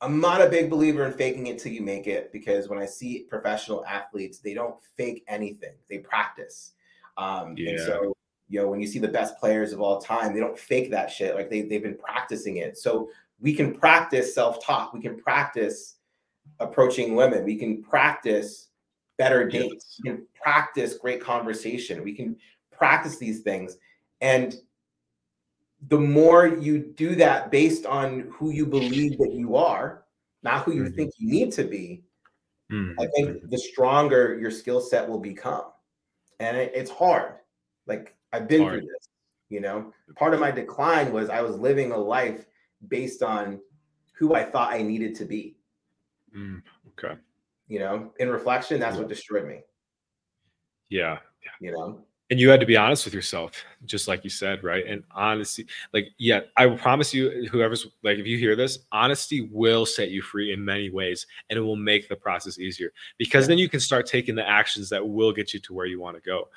I'm not a big believer in faking it till you make it because when I see professional athletes, they don't fake anything; they practice. Um, yeah. And so you know, when you see the best players of all time, they don't fake that shit. Like they, they've been practicing it. So we can practice self-talk. We can practice approaching women. We can practice better dates. We can practice great conversation. We can practice these things. And the more you do that based on who you believe that you are, not who you mm-hmm. think you need to be, mm-hmm. I think the stronger your skill set will become. And it, it's hard. Like I've been Hard. through this. You know, part of my decline was I was living a life based on who I thought I needed to be. Mm, okay. You know, in reflection, that's yeah. what destroyed me. Yeah. You know, and you had to be honest with yourself, just like you said, right? And honesty, like, yeah, I will promise you, whoever's like, if you hear this, honesty will set you free in many ways and it will make the process easier because then you can start taking the actions that will get you to where you want to go.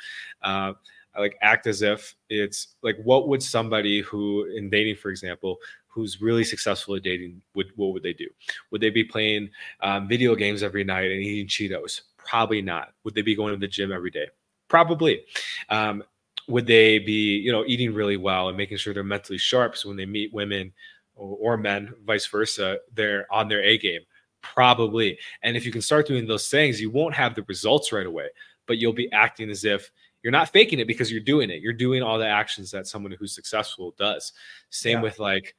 Uh, like act as if it's like what would somebody who in dating, for example, who's really successful at dating would what would they do? Would they be playing um, video games every night and eating Cheetos? Probably not. Would they be going to the gym every day? Probably. Um, would they be you know eating really well and making sure they're mentally sharp so when they meet women or, or men, vice versa, they're on their A game? Probably. And if you can start doing those things, you won't have the results right away, but you'll be acting as if you're not faking it because you're doing it. You're doing all the actions that someone who's successful does. Same yeah. with like,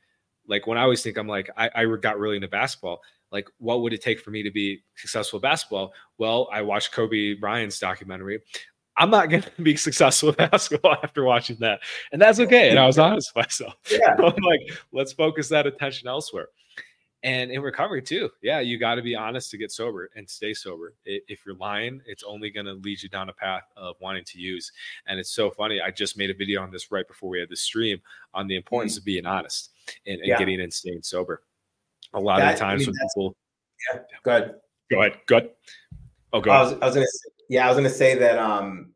like when I always think I'm like, I, I got really into basketball. Like what would it take for me to be successful at basketball? Well, I watched Kobe Bryant's documentary. I'm not going to be successful with (laughs) basketball after watching that. And that's okay. And I was honest with myself. Yeah. (laughs) I'm like, let's focus that attention elsewhere. And in recovery too, yeah, you got to be honest to get sober and stay sober. If you're lying, it's only going to lead you down a path of wanting to use. And it's so funny. I just made a video on this right before we had the stream on the importance mm-hmm. of being honest and, and yeah. getting and staying sober. A lot that, of the times I mean, when people, yeah, go ahead, go ahead, go ahead. Oh, go. I was, I was gonna, say, yeah, I was gonna say that. Um,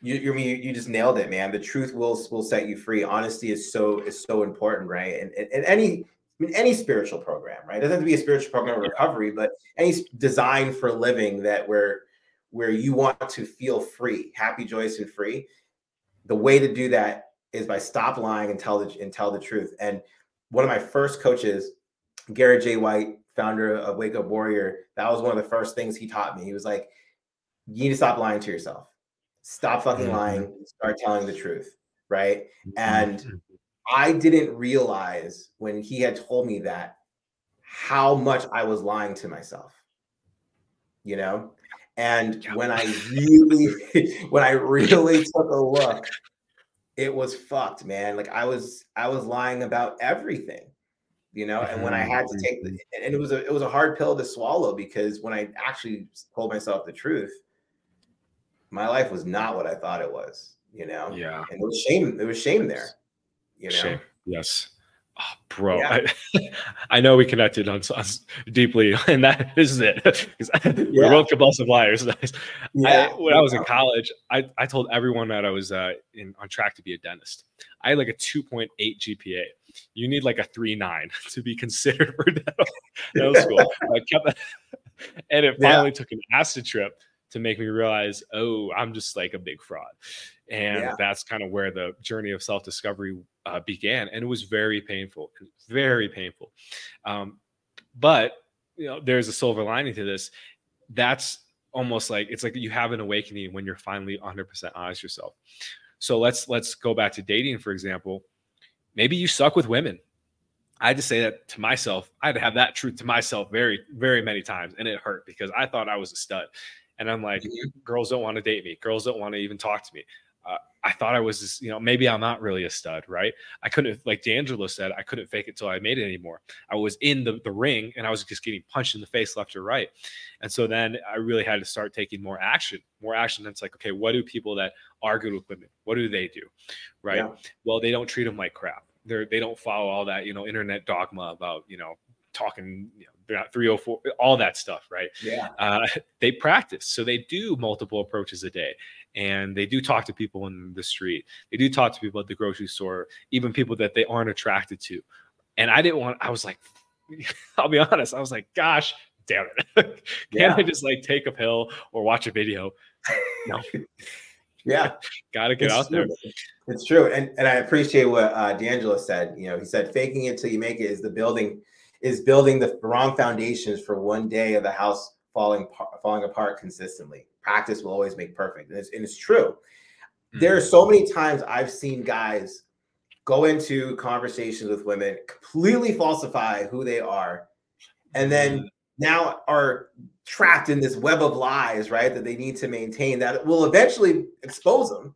you, you you you just nailed it, man. The truth will will set you free. Honesty is so is so important, right? And and, and any I mean, any spiritual program, right? It doesn't have to be a spiritual program of recovery, but any design for living that where where you want to feel free, happy, joyous, and free. The way to do that is by stop lying and tell the and tell the truth. And one of my first coaches, Garrett J. White, founder of Wake Up Warrior, that was one of the first things he taught me. He was like, "You need to stop lying to yourself. Stop fucking mm-hmm. lying. Start telling the truth." Right. Mm-hmm. And I didn't realize when he had told me that how much I was lying to myself. You know? And when I really (laughs) when I really took a look, it was fucked, man. Like I was I was lying about everything. You know, and when I had to take the mm-hmm. and it was a it was a hard pill to swallow because when I actually told myself the truth, my life was not what I thought it was, you know. Yeah. And it was shame, there was shame there. You know? Shame. Yes. Oh, bro, yeah. I, (laughs) I, know we connected on, on deeply, (laughs) and that is it. (laughs) yeah. We're both compulsive liars. yeah. I, when I was in college, I, I told everyone that I was uh, in on track to be a dentist. I had like a 2.8 GPA. You need like a 3.9 to be considered for dental, dental school. I kept, and it finally took an acid trip to make me realize, oh, I'm just like a big fraud. And yeah. that's kind of where the journey of self discovery uh, began. And it was very painful, very painful. Um, but, you know, there's a silver lining to this. That's almost like it's like you have an awakening when you're finally 100% honest yourself. So let's let's go back to dating, for example. Maybe you suck with women. I had to say that to myself. I had to have that truth to myself very, very many times, and it hurt because I thought I was a stud. And I'm like, mm-hmm. girls don't want to date me. Girls don't want to even talk to me. Uh, I thought I was, just, you know, maybe I'm not really a stud, right? I couldn't, like D'Angelo said, I couldn't fake it till I made it anymore. I was in the, the ring and I was just getting punched in the face left or right. And so then I really had to start taking more action, more action. That's like, okay, what do people that are good with women, what do they do? Right. Yeah. Well, they don't treat them like crap. They're, they don't follow all that, you know, internet dogma about, you know, talking you know, 304 all that stuff right? Yeah. Uh, (laughs) they practice. So they do multiple approaches a day and they do talk to people in the street. They do talk to people at the grocery store even people that they aren't attracted to. And i didn't want i was like (laughs) i'll be honest i was like gosh damn it. (laughs) Can't yeah. i just like take a pill or watch a video? No. Yeah. Gotta get it's out true. there it's true. And and i appreciate what uh d'angelo said. You know he said faking it till you make it is the building is building the wrong foundations for one day of the house falling falling apart consistently. Practice will always make perfect, and it's, and it's true. Mm-hmm. There are so many times I've seen guys go into conversations with women, completely falsify who they are, and then mm-hmm. now are trapped in this web of lies, right? That they need to maintain that will eventually expose them,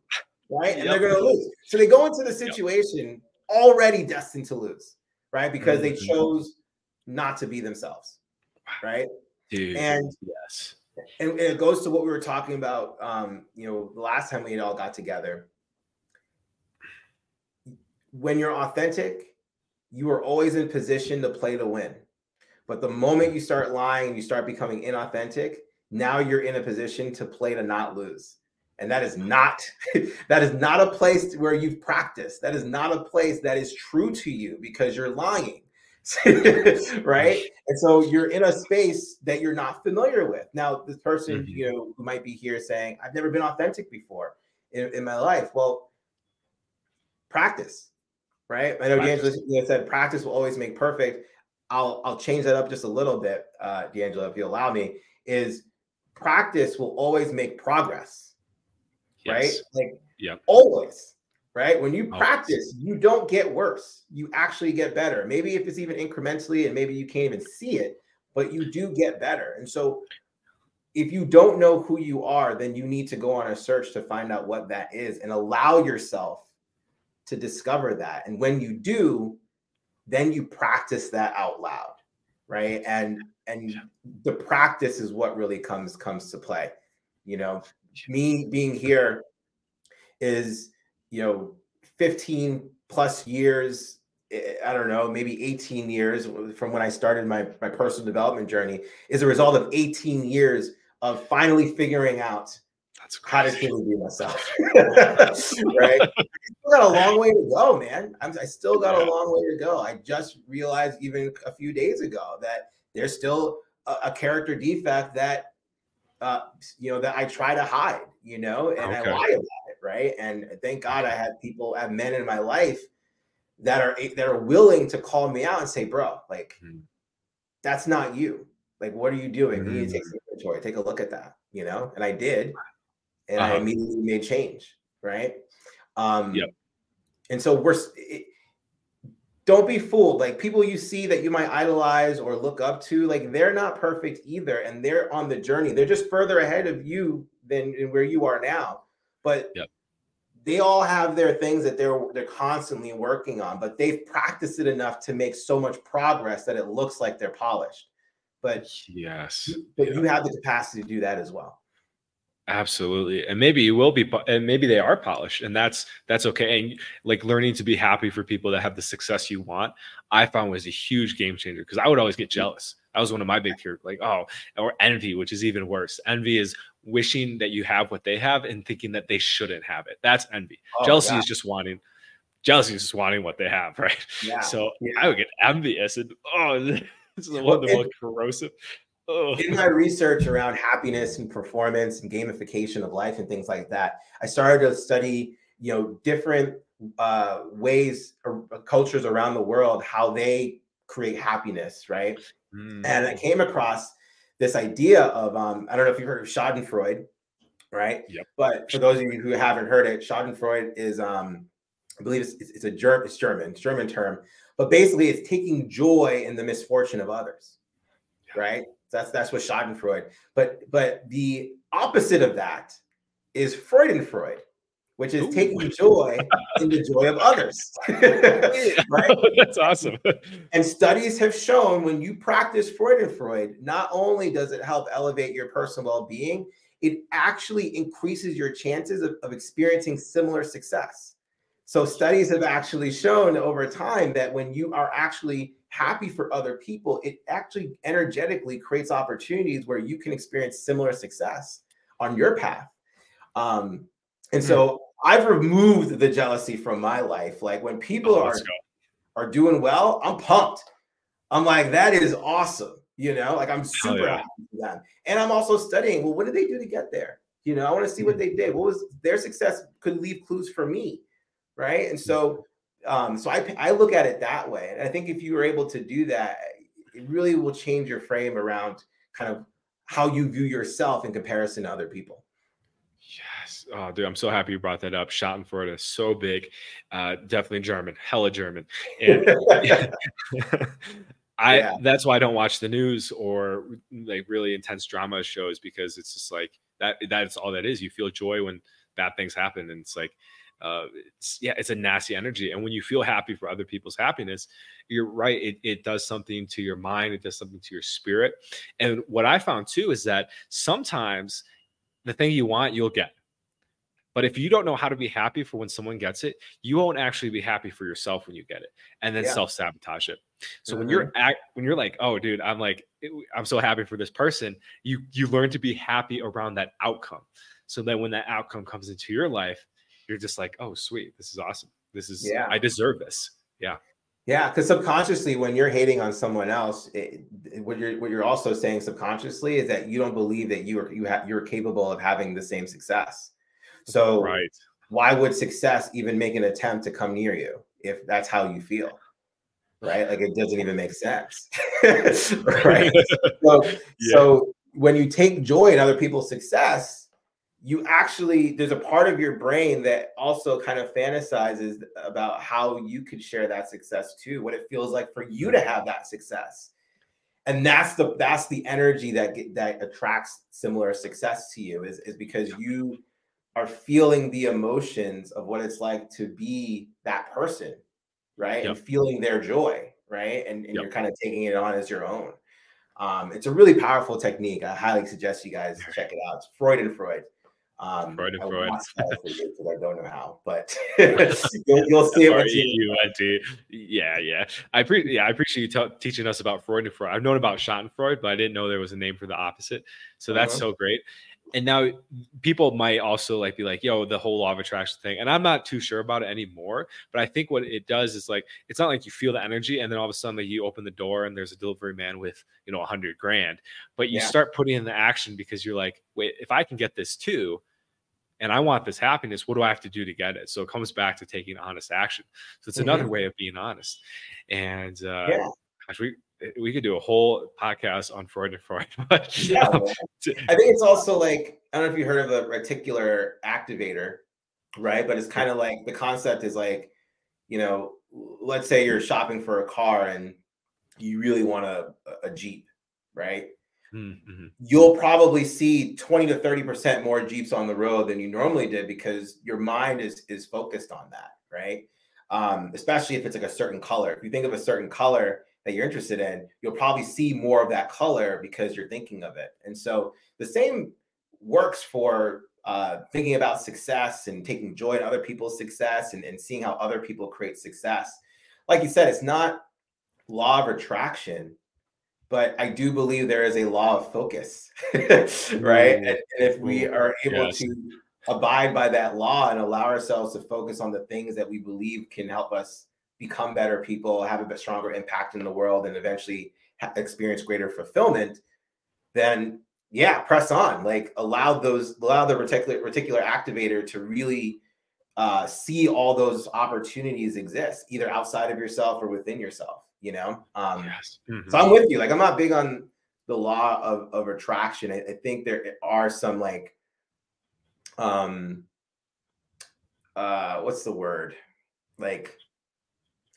right? And yep. they're going to lose. So they go into the situation yep. already destined to lose, right? Because mm-hmm. they chose not to be themselves, right? Dude, and yes, and, it goes to what we were talking about. Um, you know, the last time we had all got together. When you're authentic, you are always in position to play to win. But the moment you start lying you start becoming inauthentic, now you're in a position to play to not lose. And that is not (laughs) that is not a place where you've practiced. That is not a place that is true to you because you're lying. (laughs) right? And so you're in a space that you're not familiar with. Now, this person, mm-hmm. you know, who might be here saying, I've never been authentic before in, in my life. Well, practice, right? I know D'Angelo said practice will always make perfect. I'll I'll change that up just a little bit, uh, D'Angelo, if you allow me, is practice will always make progress. Yes. Right? Like yeah. always right? When you oh, practice, you don't get worse. You actually get better. Maybe if it's even incrementally and maybe you can't even see it, but you do get better. And so if you don't know who you are, then you need to go on a search to find out what that is and allow yourself to discover that. And when you do, then you practice that out loud, right? And and the practice is what really comes comes to play. You know, me being here is, you know, 15 plus years eh, I don't know, maybe 18 years from when I started my, my personal development journey is a result of 18 years of finally figuring out That's how to truly be myself. (laughs) (laughs) right? I still got a long way to go, man. I'm, i still got a long way to go. I just realized even a few days ago that there's still a, a character defect that uh, you know that I try to hide, you know, and okay. I lie about right? And thank God I had people, I have men in my life that are that are willing to call me out and say, bro, like mm-hmm. that's not you. Like, what are you doing? Mm-hmm. You need to take mm-hmm. inventory. Take a look at that, you know? And I did. And uh-huh. I immediately made change, right? Um, yep. And so we're, it, don't be fooled. Like people you see that you might idolize or look up to, like they're not perfect either. And they're on the journey. They're just further ahead of you than where you are now. But yep. they all have their things that they're they're constantly working on, but they've practiced it enough to make so much progress that it looks like they're polished but yes, but yeah. you have the capacity to do that as well. Absolutely. And maybe you will be and maybe they are polished and that's that's okay. And like learning to be happy for people that have the success you want, I found was a huge game changer because I would always get mm. jealous. That was one of my big fears, like, oh, or envy, which is even worse. Envy is wishing that you have what they have and thinking that they shouldn't have it. That's envy. Oh, Jealousy yeah. is just wanting jealousy is just wanting what they have, (laughs) right? Yeah. So yeah. I would get envious and oh (laughs) this is the one of the most corrosive. Oh. In my research around happiness and performance and gamification of life and things like that, I started to study, you know, different uh, ways or uh, cultures around the world how they create happiness, right? Mm. And I came across this idea of um, I don't know if you've heard of Schadenfreude, right? Yep. But for those of you who haven't heard it, Schadenfreude is um, I believe it's, it's a German, it's German, it's German term, but basically it's taking joy in the misfortune of others, right? That's that's what Schadenfreude. But but the opposite of that is Freudenfreude, which is Ooh. taking joy in the joy of others. (laughs) (laughs) right? (laughs) That's awesome. and studies have shown when you practice Freudenfreude, not only does it help elevate your personal well-being, it actually increases your chances of, of experiencing similar success. So studies have actually shown over time that when you are actually happy for other people, it actually energetically creates opportunities where you can experience similar success on your path. Um, and so mm. I've removed the jealousy from my life. Like when people oh, are are doing well, I'm pumped. I'm like, that is awesome. You know, like I'm super yeah. happy for them. And I'm also studying, well, what did they do to get there? You know, I want to see what mm. they did. What was their success could leave clues for me right? And so, um, so I I look at it that way, and I think if you were able to do that, it really will change your frame around kind of how you view yourself in comparison to other people. Yes. Oh, dude, I'm so happy you brought that up. Schadenfreude is so big. Uh, definitely German, hella German. And (laughs) I yeah. that's why I don't watch the news or like really intense drama shows because it's just like that that's all that is. You feel joy when bad things happen. And it's like uh, it's, yeah, it's a nasty energy. And when you feel happy for other people's happiness, you're right. It, it does something to your mind. It does something to your spirit. And what I found too is that sometimes the thing you want, you'll get. But if you don't know how to be happy for when someone gets it, you won't actually be happy for yourself when you get it, and then yeah. self sabotage it. So mm-hmm. when you're act, when you're like, oh, dude, I'm like, I'm so happy for this person. You you learn to be happy around that outcome. So that when that outcome comes into your life, you're just like, oh, sweet, this is awesome. This is, yeah, I deserve this. Yeah. Yeah, because subconsciously, when you're hating on someone else, it, what you're what you're also saying subconsciously is that you don't believe that you are you have you're capable of having the same success. So, right, why would success even make an attempt to come near you if that's how you feel? Right, like it doesn't even make sense. (laughs) right. (laughs) so, yeah. so when you take joy in other people's success, you actually there's a part of your brain that also kind of fantasizes about how you could share that success too what it feels like for you to have that success. And that's the that's the energy that that attracts similar success to you is is because you are feeling the emotions of what it's like to be that person right? Yep. and feeling their joy right? And, and yep. you're kind of taking it on as your own. Um, it's a really powerful technique. I highly suggest you guys check it out. It's Freudenfreud um, Freud and I Freud. I don't know how, but (laughs) (laughs) you'll, you'll, see it. You to. Yeah, yeah. I pre- yeah, I appreciate you t- teaching us about Freud and Freud. I've known about Schadenfreude, but I didn't know there was a name for the opposite. So that's uh-huh. so great. And now people might also like be like, "Yo, the whole law of attraction thing," and I'm not too sure about it anymore. But I think what it does is like, it's not like you feel the energy, and then all of a sudden, like you open the door and there's a delivery man with you know a hundred grand, but you yeah. start putting in the action because you're like, wait, if I can get this too, and I want this happiness. What do I have to do to get it? So it comes back to taking honest action. So it's mm-hmm. another way of being honest. And uh, yeah. gosh, we we could do a whole podcast on Freud and Freud. (laughs) But, yeah, um, I think it's also like I don't know if you heard of a reticular activator, right? But it's kind of like the concept is like, you know, let's say you're shopping for a car and you really want a, a Jeep, right? Mm-hmm. You'll probably see 20 to 30% more Jeeps on the road than you normally did because your mind is is focused on that, right? Um, especially if it's like a certain color. If you think of a certain color that you're interested in, you'll probably see more of that color because you're thinking of it. And so the same works for uh, thinking about success and taking joy in other people's success and, and seeing how other people create success. Like you said, it's not law of attraction but I do believe there is a law of focus, (laughs) right? Mm-hmm. And, if we are able yes. to abide by that law and allow ourselves to focus on the things that we believe can help us become better people, have a bit stronger impact in the world, and eventually experience greater fulfillment, then yeah, press on. Like allow those, allow the reticular reticular activator to really uh, see all those opportunities exist, either outside of yourself or within yourself you know um yes. mm-hmm. so i'm with you like i'm not big on the law of, of attraction I, I, think there are some like um uh what's the word like.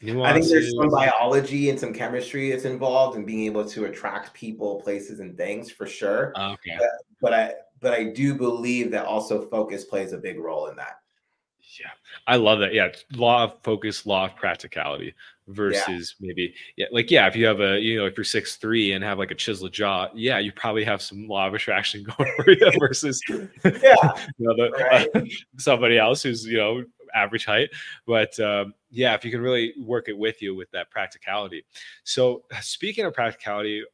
I think there's some biology and some chemistry that's involved in being able to attract people, places, and things for sure. Okay. But, but I but I do believe that also focus plays a big role in that. Yeah, I love that. Yeah, law of focus, law of practicality versus yeah. maybe yeah like yeah if you have a you know if you're six three and have like a chiseled jaw yeah you probably have some law of attraction (laughs) going for you (laughs) versus (laughs) yeah. you know, the, right. uh, somebody else who's you know average height. But um, yeah if you can really work it with you with that practicality. So (sighs) speaking of practicality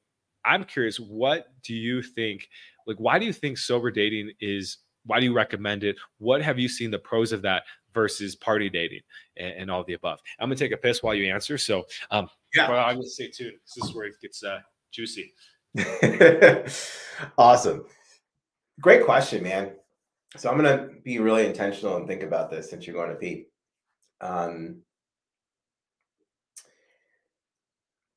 i'm curious what do you think like why do you think sober dating is why do you recommend it? What have you seen the pros of that versus party dating and, and all the above. I'm gonna take a piss while you answer. So um, yeah, well, I'm gonna stay tuned. This is where it gets uh, juicy. (laughs) awesome, great question, man. So I'm gonna be really intentional and think about this since you're going to pee. Um,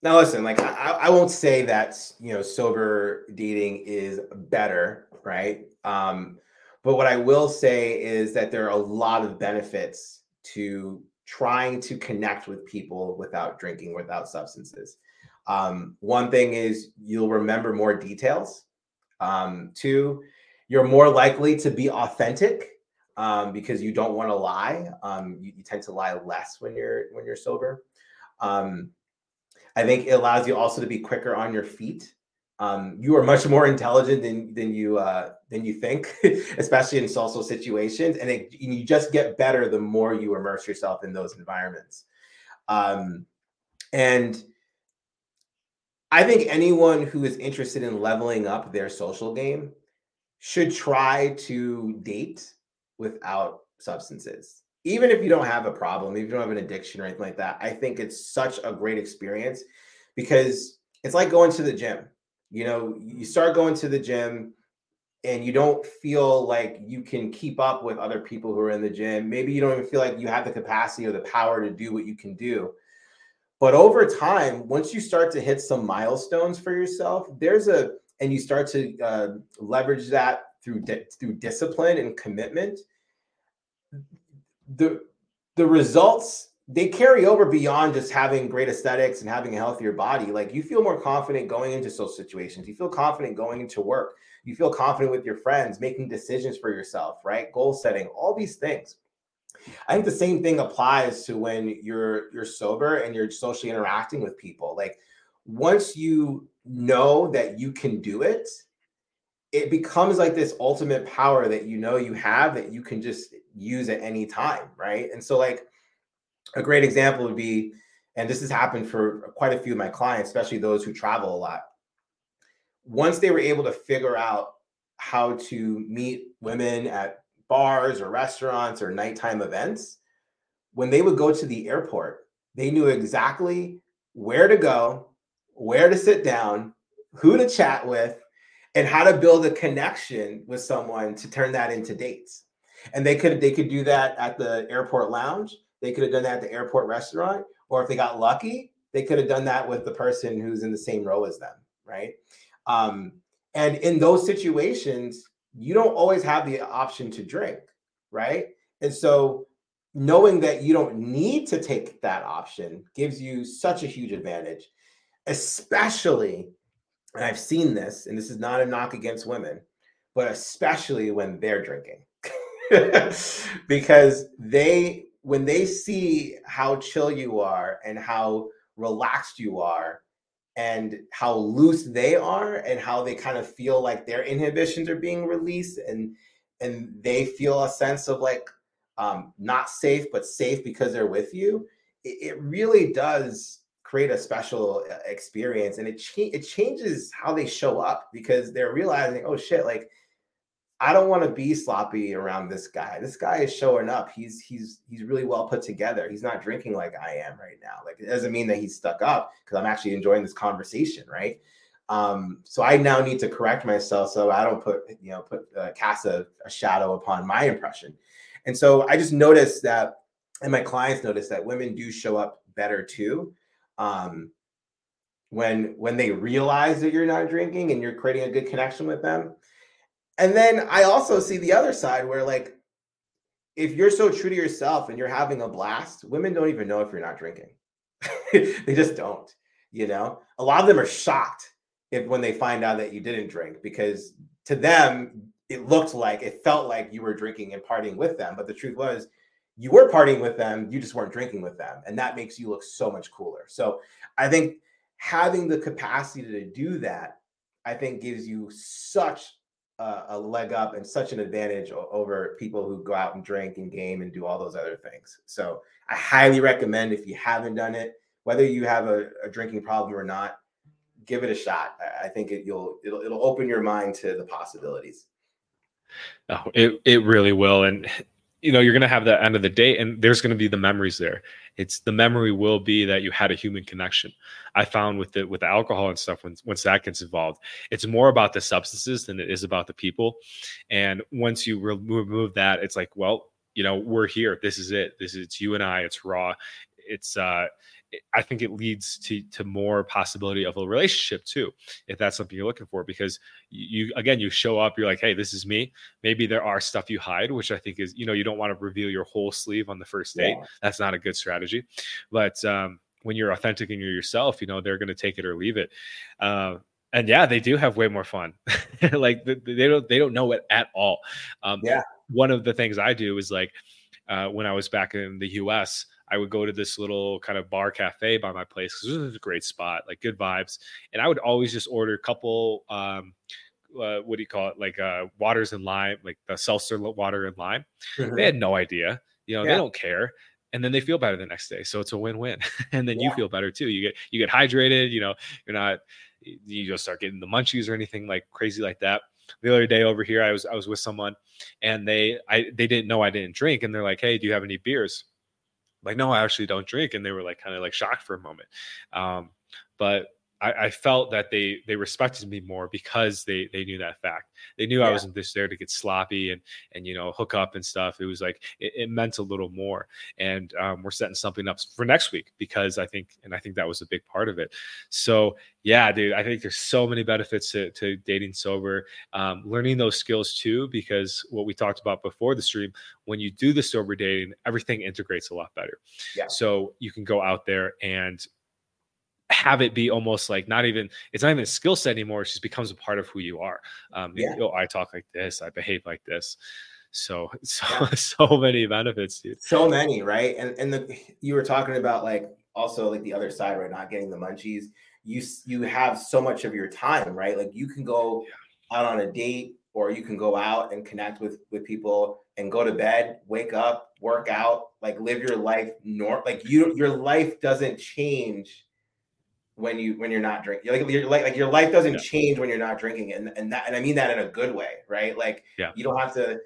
now listen, like I, I won't say that you know sober dating is better, right? Um, but what I will say is that there are a lot of benefits to trying to connect with people without drinking, without substances. Um, one thing is you'll remember more details. Um, two, you're more likely to be authentic um, because you don't want to lie. Um, you, you, tend to lie less when you're when you're sober. Um, I think it allows you also to be quicker on your feet um, you are much more intelligent than than you uh, than you think, (laughs) especially in social situations, and, it, and, you just get better the more you immerse yourself in those environments. Um, and I think anyone who is interested in leveling up their social game should try to date without substances. Even if you don't have a problem, if you don't have an addiction or anything like that, I think it's such a great experience because it's like going to the gym you know you start going to the gym and you don't feel like you can keep up with other people who are in the gym. Maybe you don't even feel like you have the capacity or the power to do what you can do. But over time once you start to hit some milestones for yourself there's a and you start to uh, leverage that through di- through discipline and commitment the the results they carry over beyond just having great aesthetics and having a healthier body. Like you feel more confident going into social situations. You feel confident going into work. You feel confident with your friends, making decisions for yourself, right? Goal setting, all these things. I think the same thing applies to when you're you're sober and you're socially interacting with people. Like once you know that you can do it, it becomes like this ultimate power that you know you have that you can just use at any time, right? And so like a great example would be, and this has happened for quite a few of my clients, especially those who travel a lot. Once they were able to figure out how to meet women at bars or restaurants or nighttime events, when they would go to the airport, they knew exactly where to go, where to sit down, who to chat with, and how to build a connection with someone to turn that into dates. And they could they could do that at the airport lounge. They could have done that at the airport restaurant, or if they got lucky, they could have done that with the person who's in the same row as them, right? Um, and in those situations, you don't always have the option to drink, right? And so knowing that you don't need to take that option gives you such a huge advantage, especially, and I've seen this, and this is not a knock against women, but especially when they're drinking. (laughs) because they when they see how chill you are and how relaxed you are and how loose they are and how they kind of feel like their inhibitions are being released and and they feel a sense of like um, not safe but safe because they're with you it, it really does create a special uh, experience and it cha- it changes how they show up because they're realizing oh shit like I don't want to be sloppy around this guy. This guy is showing up. He's he's he's really well put together. He's not drinking like I am right now. Like it doesn't mean that he's stuck up because I'm actually enjoying this conversation, right? Um, so I now need to correct myself so I don't put you know put uh, cast a, a shadow upon my impression. And so I just noticed that, and my clients notice that women do show up better too. Um, when when they realize that you're not drinking and you're creating a good connection with them and then I also see the other side where, like, if you're so true to yourself and you're having a blast, women don't even know if you're not drinking. (laughs) they just don't. You know, a lot of them are shocked if when they find out that you didn't drink because to them it looked like it felt like you were drinking and partying with them. But the truth was, you were partying with them, you just weren't drinking with them, and that makes you look so much cooler. So I think having the capacity to do that, I think gives you such uh, a leg up and such an advantage over people who go out and drink and game and do all those other things. So I highly recommend if you haven't done it, whether you have a, a drinking problem or not, give it a shot. I think it, you'll it'll it'll open your mind to the possibilities. Oh, it it really will, and you know you're going to have the end of the day and there's going to be the memories there. It's the memory will be that you had a human connection. I found with the with the alcohol and stuff when, once that gets involved it's more about the substances than it is about the people. And once you remove that it's like well you know we're here. This is it. This is it's you and i. It's raw. It's uh I think it leads to to more possibility of a relationship too, if that's something you're looking for. Because you again, you show up, you're like, hey, this is me. Maybe there are stuff you hide, which I think is, you know, you don't want to reveal your whole sleeve on the first date. Yeah. That's not a good strategy. But um, when you're authentic and you're yourself, you know, they're going to take it or leave it. Uh, and yeah, they do have way more fun. (laughs) like they don't they don't know it at all. Um, yeah. One of the things I do is like uh, when I was back in the U.S. I would go to this little kind of bar cafe by my place because it was a great spot, like good vibes. And I would always just order a couple, um, uh, what do you call it, like uh, waters and lime, like the seltzer water and lime. Mm-hmm. They had no idea, you know, yeah. they don't care. And then they feel better the next day, so it's a win-win. (laughs) and then yeah. you feel better too. You get you get hydrated. You know, you're not you just start getting the munchies or anything like crazy like that the other day over here i was i was with someone and they i they didn't know i didn't drink and they're like hey do you have any beers like, no, I actually don't drink. And they were like kind of like shocked for a moment. Um, but I, I, felt that they they respected me more because they they knew that fact. They knew yeah. I wasn't just there to get sloppy and and you know hook up and stuff. It was like it, it meant a little more. And um, we're setting something up for next week because I think and I think that was a big part of it. So yeah, dude, I think there's so many benefits to, to dating sober, um, learning those skills too. Because what we talked about before the stream, when you do the sober dating, everything integrates a lot better. Yeah. So you can go out there and have it be almost like not even it's not even a skill set anymore it just becomes a part of who you are. Um yeah. oh i talk like this i behave like this. So (laughs) so yeah. (laughs) so many benefits dude. So many right? And and the you were talking about like also like the other side right? Not getting the munchies. You you have so much of your time right? Like you can go yeah. out on a date or you can go out and connect with with people and go to bed wake up work out like live your life nor like you your life doesn't change when you when you're not drinking. Like your like, like your life doesn't yeah. change when you're not drinking, and and that and I mean that in a good way, right? Like yeah. you don't have to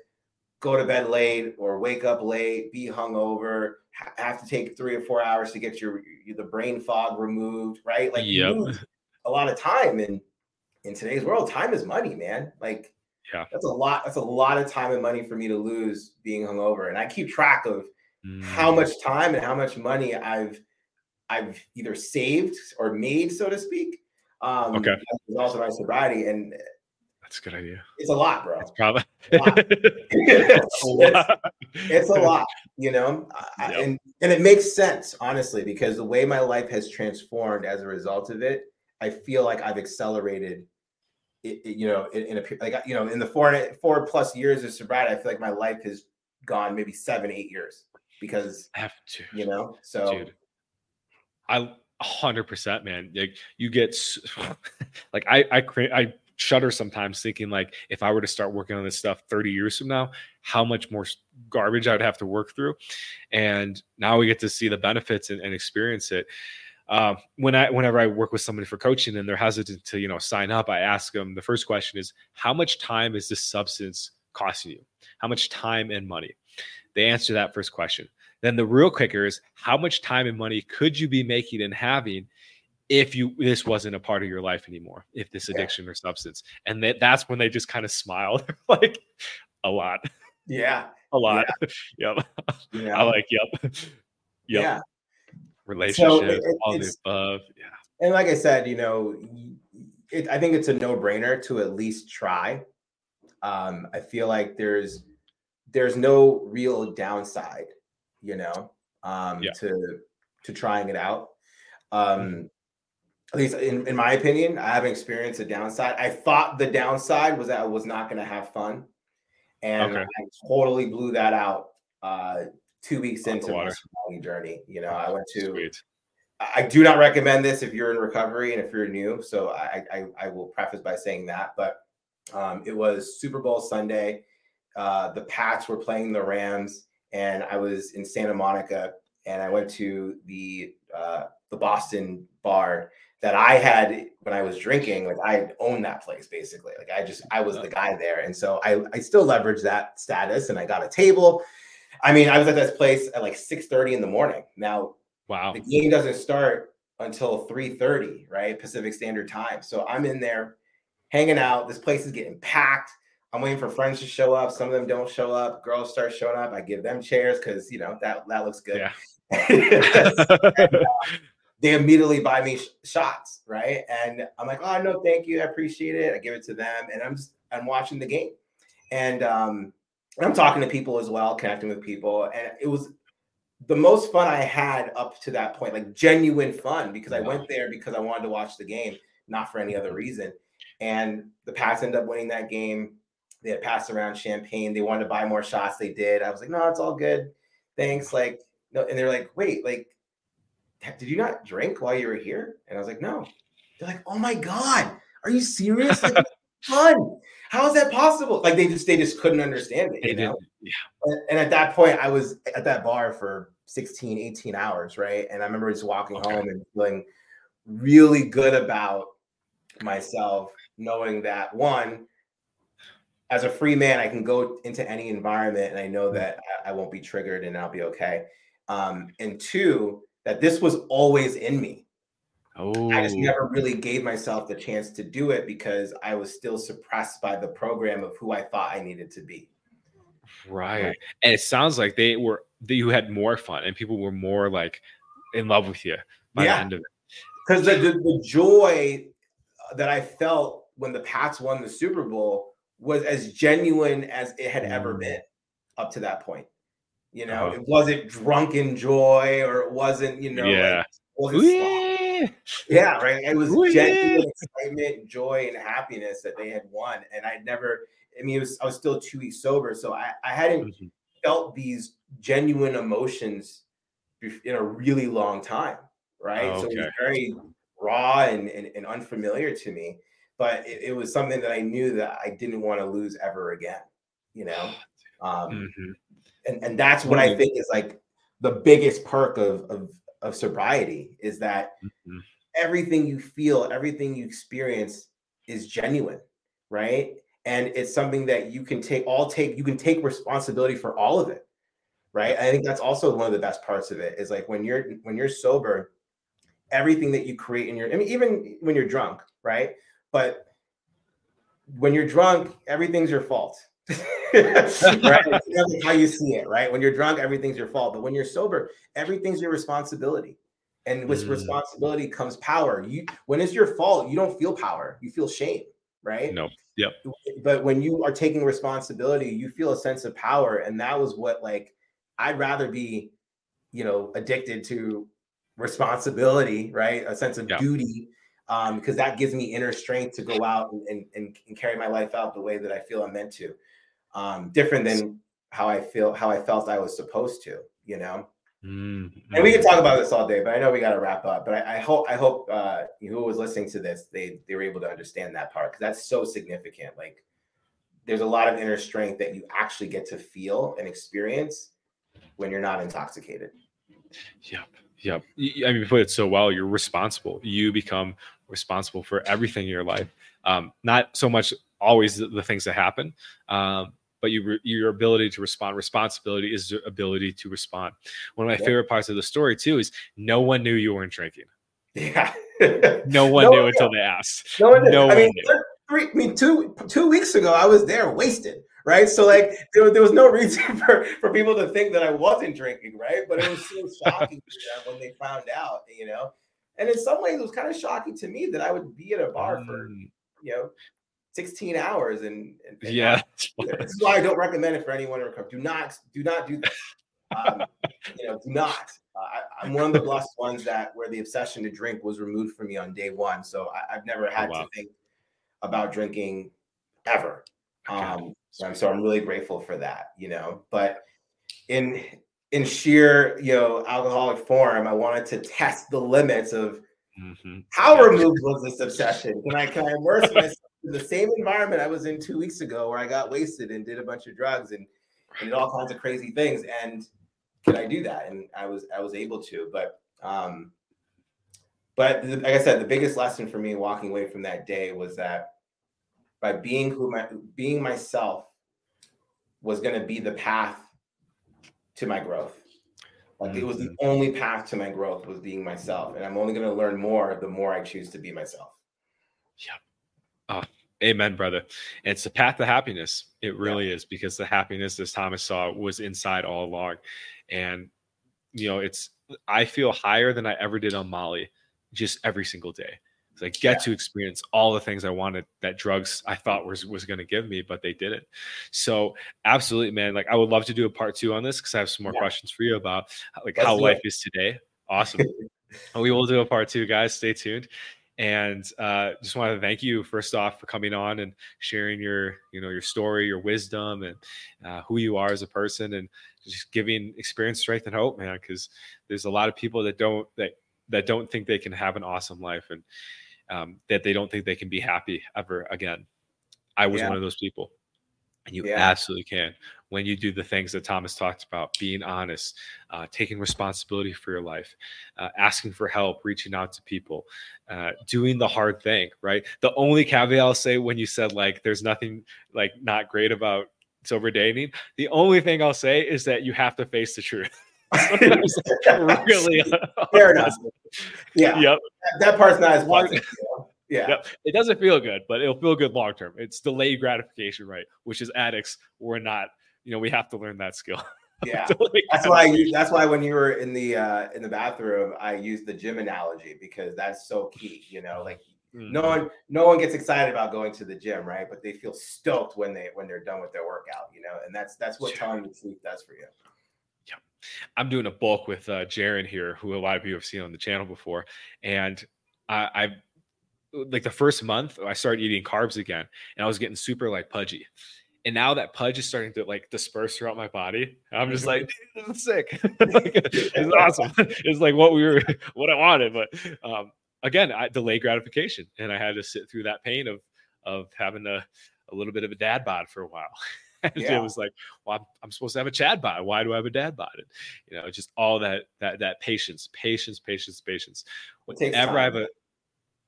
go to bed late or wake up late, be hungover, ha- have to take three or four hours to get your, your the brain fog removed, right? Like yep. a lot of time, and in today's world, time is money, man. Like yeah, that's a lot. That's a lot of time and money for me to lose being hungover, and I keep track of mm. how much time and how much money I've I've either saved or made, so to speak. Um, okay. Also my sobriety, and that's a good idea. It's a lot, bro. It's probably a lot. it's, (laughs) a lot. It's, a lot, you know, yep. and and it makes sense honestly because the way my life has transformed as a result of it, I feel like I've accelerated. It, it, you know, in, in, a like you know, in the four four plus years of sobriety, I feel like my life has gone maybe seven, eight years because I have to, you know, so. Dude I hundred percent, man. Like you get (laughs) like I I I shudder sometimes thinking like if I were to start working on this stuff 30 years from now, how much more garbage I'd have to work through. And now we get to see the benefits and, and experience it. Uh, when I whenever I work with somebody for coaching and they're hesitant to you know sign up, I ask them the first question is how much time is this substance costing you? How much time and money? They answer that first question. Then the real kicker is how much time and money could you be making and having if you this wasn't a part of your life anymore, if this addiction yeah. or substance. And that, that's when they just kind of smile. (laughs) like a lot. Yeah. A lot. Yeah. (laughs) yep. Yeah. I like yep. yep. Yeah. Relationships, so it, all the above. Yeah. And like I said, you know, it, I think it's a no-brainer to at least try. Um, I feel like there's there's no real downside you know, um, yeah. to to trying it out. Um, mm-hmm. At least in, in my opinion, I haven't experienced a downside. I thought the downside was that I was not going to have fun, and okay. I totally blew that out uh, two weeks into my journey. You know, I went to. Sweet. I do not recommend this if you're in recovery and if you're new. So I I, I will preface by saying that, but um, it was Super Bowl Sunday. Uh, the Pats were playing the Rams and I was in Santa Monica, and I went to the uh, the Boston bar that I had when I was drinking. Like I owned that place basically. Like I just I was the guy there, and so I I still leveraged that status, and I got a table. I mean, I was at this place at like six thirty in the morning. Now, wow, the game doesn't start until three thirty, right, Pacific Standard Time. So I'm in there hanging out. This place is getting packed. I'm waiting for friends to show up. Some of them don't show up. Girls start showing up. I give them chairs because you know that that looks good. Yeah. and, (laughs) uh, they immediately buy me sh- shots, right? And I'm like, oh no, thank you, I appreciate it. I give it to them, and I'm just I'm watching the game, and um, I'm talking to people as well, connecting with people, and it was the most fun I had up to that point, like genuine fun, because I went there because I wanted to watch the game, not for any other reason. And the Pats ended up winning that game. They had passed around champagne. They wanted to buy more shots. They did. I was like, no, it's all good. Thanks. Like, no. And they're like, wait, like, did you not drink while you were here? And I was like, no. They're like, oh my God, are you serious? Like, (laughs) fun. How is that possible? Like they just they just couldn't understand it. You know? Yeah. And, and, at that point, I was at that bar for 16, 18 hours, right? And I remember just walking okay. home and feeling really good about myself, knowing that one, as a free man, I can go into any environment and I know that I, won't be triggered and I'll be okay. Um, and two, that this was always in me. Oh. I just oh. never really gave myself the chance to do it because I was still suppressed by the program of who I thought I needed to be. Right. right. And it sounds like they were that you had more fun and people were more like in love with you by yeah. the end of it. Because the, the, the joy that I felt when the Pats won the Super Bowl was as genuine as it had ever mm. been up to that point. You know, uh-huh. it wasn't drunken joy or it wasn't, you know, yeah. Like, yeah, right. It was genuine excitement, joy, and happiness that they had won. And I'd never, I mean, it was I was still two weeks sober, so I, I hadn't mm-hmm. felt these genuine emotions in a really long time, right? Oh, okay. So it was very raw and, and, and unfamiliar to me, but it, it, was something that I knew that I didn't want to lose ever again, you know? (gasps) Um, mm-hmm. and, and that's what I think is like the biggest perk of, of, of sobriety is that mm-hmm. everything you feel, everything you experience is genuine, right? And it's something that you can take all take, you can take responsibility for all of it right i think that's also one of the best parts of it is like when you're when you're sober everything that you create in your i mean even when you're drunk right but when you're drunk everything's your fault. (laughs) Right? How you see it right? When you're drunk everything's your fault. But when you're sober everything's your responsibility. And with mm. responsibility comes power. You when it's your fault you don't feel power. You feel shame right? No yep. But when you are taking responsibility you feel a sense of power. And that was what like I'd rather be, you know, addicted to responsibility, right? A sense of yeah. duty, um, because that gives me inner strength to go out and, and, and, carry my life out the way that I feel I'm meant to. Um, different than how I feel, how I felt I was supposed to, you know. Mm-hmm. And we can talk about this all day, but I know we got to wrap up. But I, I hope I hope uh, who was listening to this, they they were able to understand that part because that's so significant. Like, there's a lot of inner strength that you actually get to feel and experience when you're not intoxicated. Yep. Yep. I mean, you put it so well. You're responsible. You become responsible for everything in your life. Um, not so much always the, the things that happen, um, but you re- your ability to respond. Responsibility is the ability to respond. One of my favorite parts of the story too is no one knew you weren't drinking. Yeah. (laughs) no one no knew one until they asked. No one, no I mean, knew. Three, I mean, two two weeks ago, I was there wasted right? So like there, there was no reason (laughs) for, for people to think that I wasn't drinking, right? But it was so (laughs) shocking to them when they found out, you know. And in some ways, it was kind of shocking to me that I would be at a bar mm. for you know 16 hours and, and, and yeah this is why i don't recommend it for anyone to recover do not do not do that um, you know do not uh, I, am one of the blessed ones that where the obsession to drink was removed from me on day one so I, have never oh, had oh, wow. to think about drinking ever um, so, so I'm really grateful for that, you know. But in in sheer, you know, alcoholic form, I wanted to test the limits of mm-hmm. how yeah. removed was this obsession. Can I can I immerse myself in the same environment I was in two weeks ago, where I got wasted and did a bunch of drugs and, and did all kinds of crazy things, and can I do that? And I was I was able to, but um, but like I said, the biggest lesson for me walking away from that day was that by being who my being myself was going to be the path to my growth. Like mm-hmm. it was the mm-hmm. only path to my growth was being myself, and I'm only going to learn more the more I choose to be myself. Yep. Oh, amen, brother. And it's the path to happiness. It really yeah. is because the happiness, as Thomas saw, was inside all along, and you know, it's I feel higher than I ever did on Molly, just every single day. I get yeah. to experience all the things I wanted that drugs I thought was was going to give me, but they didn't. So absolutely, man. Like I would love to do a part two on this because I have some more yeah. questions for you about like Let's how life it. is today. Awesome. (laughs) we will do a part two, guys. Stay tuned. And uh, just want to thank you first off for coming on and sharing your, you know, your story, your wisdom, and uh, who you are as a person, and just giving experience, strength, and hope, man. Because there's a lot of people that don't that that don't think they can have an awesome life, and um, that they don't think they can be happy ever again. I was yeah. one of those people. And you yeah. absolutely can when you do the things that Thomas talked about being honest, uh, taking responsibility for your life, uh, asking for help, reaching out to people, uh, doing the hard thing, right? The only caveat I'll say when you said like there's nothing like not great about sober dating, the only thing I'll say is that you have to face the truth. (laughs) really (laughs) fair enough. Yeah. Yep. That, that part's not as pleasant. Yeah. Yep. It doesn't feel good, but it'll feel good long term. It's delayed gratification, right? Which is addicts. We're not, you know, we have to learn that skill. (laughs) Yeah. that's why you, that's why when you were in the uh in the bathroom, I used the gym analogy because that's so key, you know, like mm-hmm. no one no one gets excited about going to the gym, right? But they feel stoked when they when they're done with their workout, you know, and that's that's what telling the sleep does for you. I'm doing a bulk with uh Jaron here, who a lot of you have seen on the channel before. And I, I've like the first month I started eating carbs again and I was getting super like pudgy. And now that pudge is starting to like disperse throughout my body. I'm just like, (laughs) this is sick. (laughs) it's awesome. (laughs) It's like what we were, what I wanted. But um, again, I delay gratification, and I had to sit through that pain of of having a, a little bit of a dad bod for a while. (laughs) and yeah. it was like, well, I'm, I'm, supposed to have a Chad bod. Why do I have a dad bod? And, you know, just all that that that patience, patience, patience, patience. Whenever I have a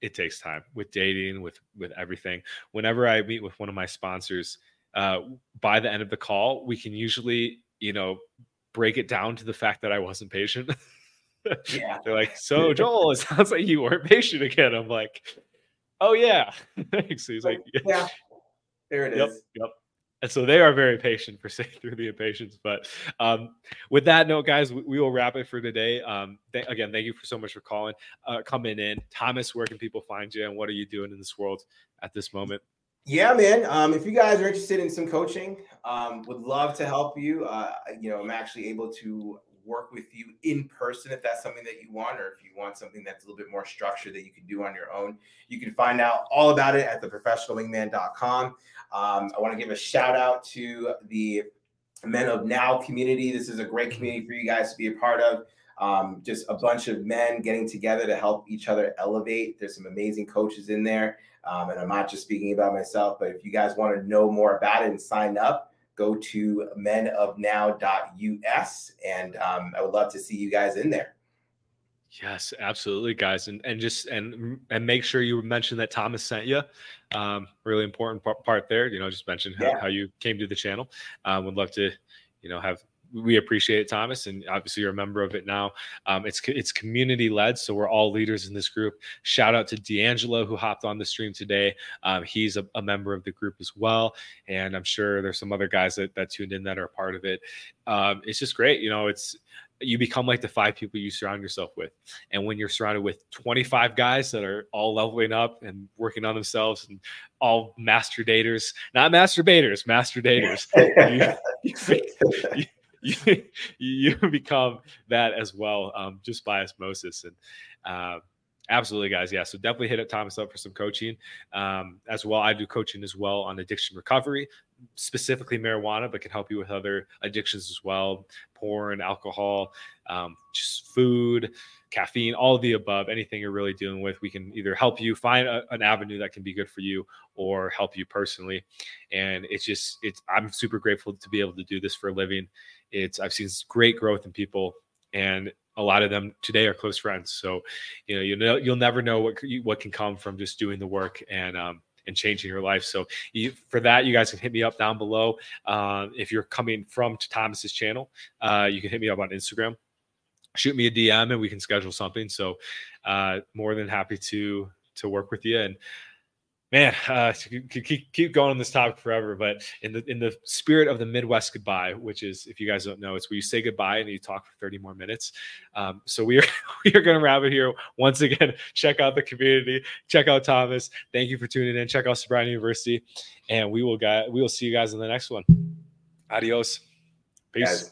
it takes time with dating, with with everything. Whenever I meet with one of my sponsors, uh, by the end of the call, we can usually, you know, break it down to the fact that I wasn't patient. yeah. (laughs) They're like, (laughs) so Joel, it sounds like you weren't patient again. I'm like, oh yeah. Thanks. He's like, yeah. There it yep, is. Yep. And so they are very patient for (laughs) saying through the impatience. But um, with that note, guys, we, we, will wrap it for today. Um, th- again, thank you for so much for calling, uh, coming in. Thomas, where can people find you and what are you doing in this world at this moment? Yeah, man. Um, if you guys are interested in some coaching, um, would love to help you. Uh, you know, I'm actually able to work with you in person if that's something that you want, or if you want something that's a little bit more structured that you can do on your own. You can find out all about it at theprofessionalwingman.com. Um, I want to give a shout out to the Men of Now community. This is a great community for you guys to be a part of. Um, just a bunch of men getting together to help each other elevate. There's some amazing coaches in there. Um, and I'm not just speaking about myself, but if you guys want to know more about it and sign up, go to menofnow.us. And um, I would love to see you guys in there. Yes, absolutely, guys, and and just and and make sure you mention that Thomas sent you. Um, really important part there. You know, just mention yeah. how, how, you came to the channel. Um, would love to, you know, have we appreciate it, Thomas, and obviously you're a member of it now. Um, it's it's community led, so we're all leaders in this group. Shout out to D'Angelo who hopped on the stream today. Um, he's a, a, member of the group as well, and I'm sure there's some other guys that, that tuned in that are a part of it. Um, it's just great, you know. It's you become like the five people you surround yourself with, and when you're surrounded with 25 guys that are all leveling up and working on themselves and all master daters, not masturbators, master daters. (laughs) you, (laughs) you, you, (laughs) you become that as well, um, just by osmosis. And uh, absolutely, guys, yeah. So definitely hit up Thomas up for some coaching um, as well. I do coaching as well on addiction recovery, specifically marijuana, but can help you with other addictions as well, porn, alcohol, um, just food caffeine, all of the above, anything you're really dealing with, we can either help you find a, an avenue that can be good for you or help you personally. And it's just, it's, I'm super grateful to be able to do this for a living it's I've seen great growth in people, and a lot of them today are close friends. So, you know, you know, you'll never know what what can come from just doing the work and um, and changing your life. So, you, for that, you guys can hit me up down below. Uh, if you're coming from Thomas's channel, uh, you can hit me up on Instagram. Shoot me a DM and we can schedule something. So, uh, more than happy to to work with you and man, uh, keep, keep going on this topic forever. But in the in the spirit of the Midwest goodbye, which is, if you guys don't know, it's where you say goodbye and you talk for 30 more minutes. Um, so we are (laughs) we are going to wrap it here. Once again, (laughs) check out the community, check out Thomas. Thank you for tuning in. Check out Sobriety University, and we will get we will see you guys in the next one. Adios. Peace. Guys.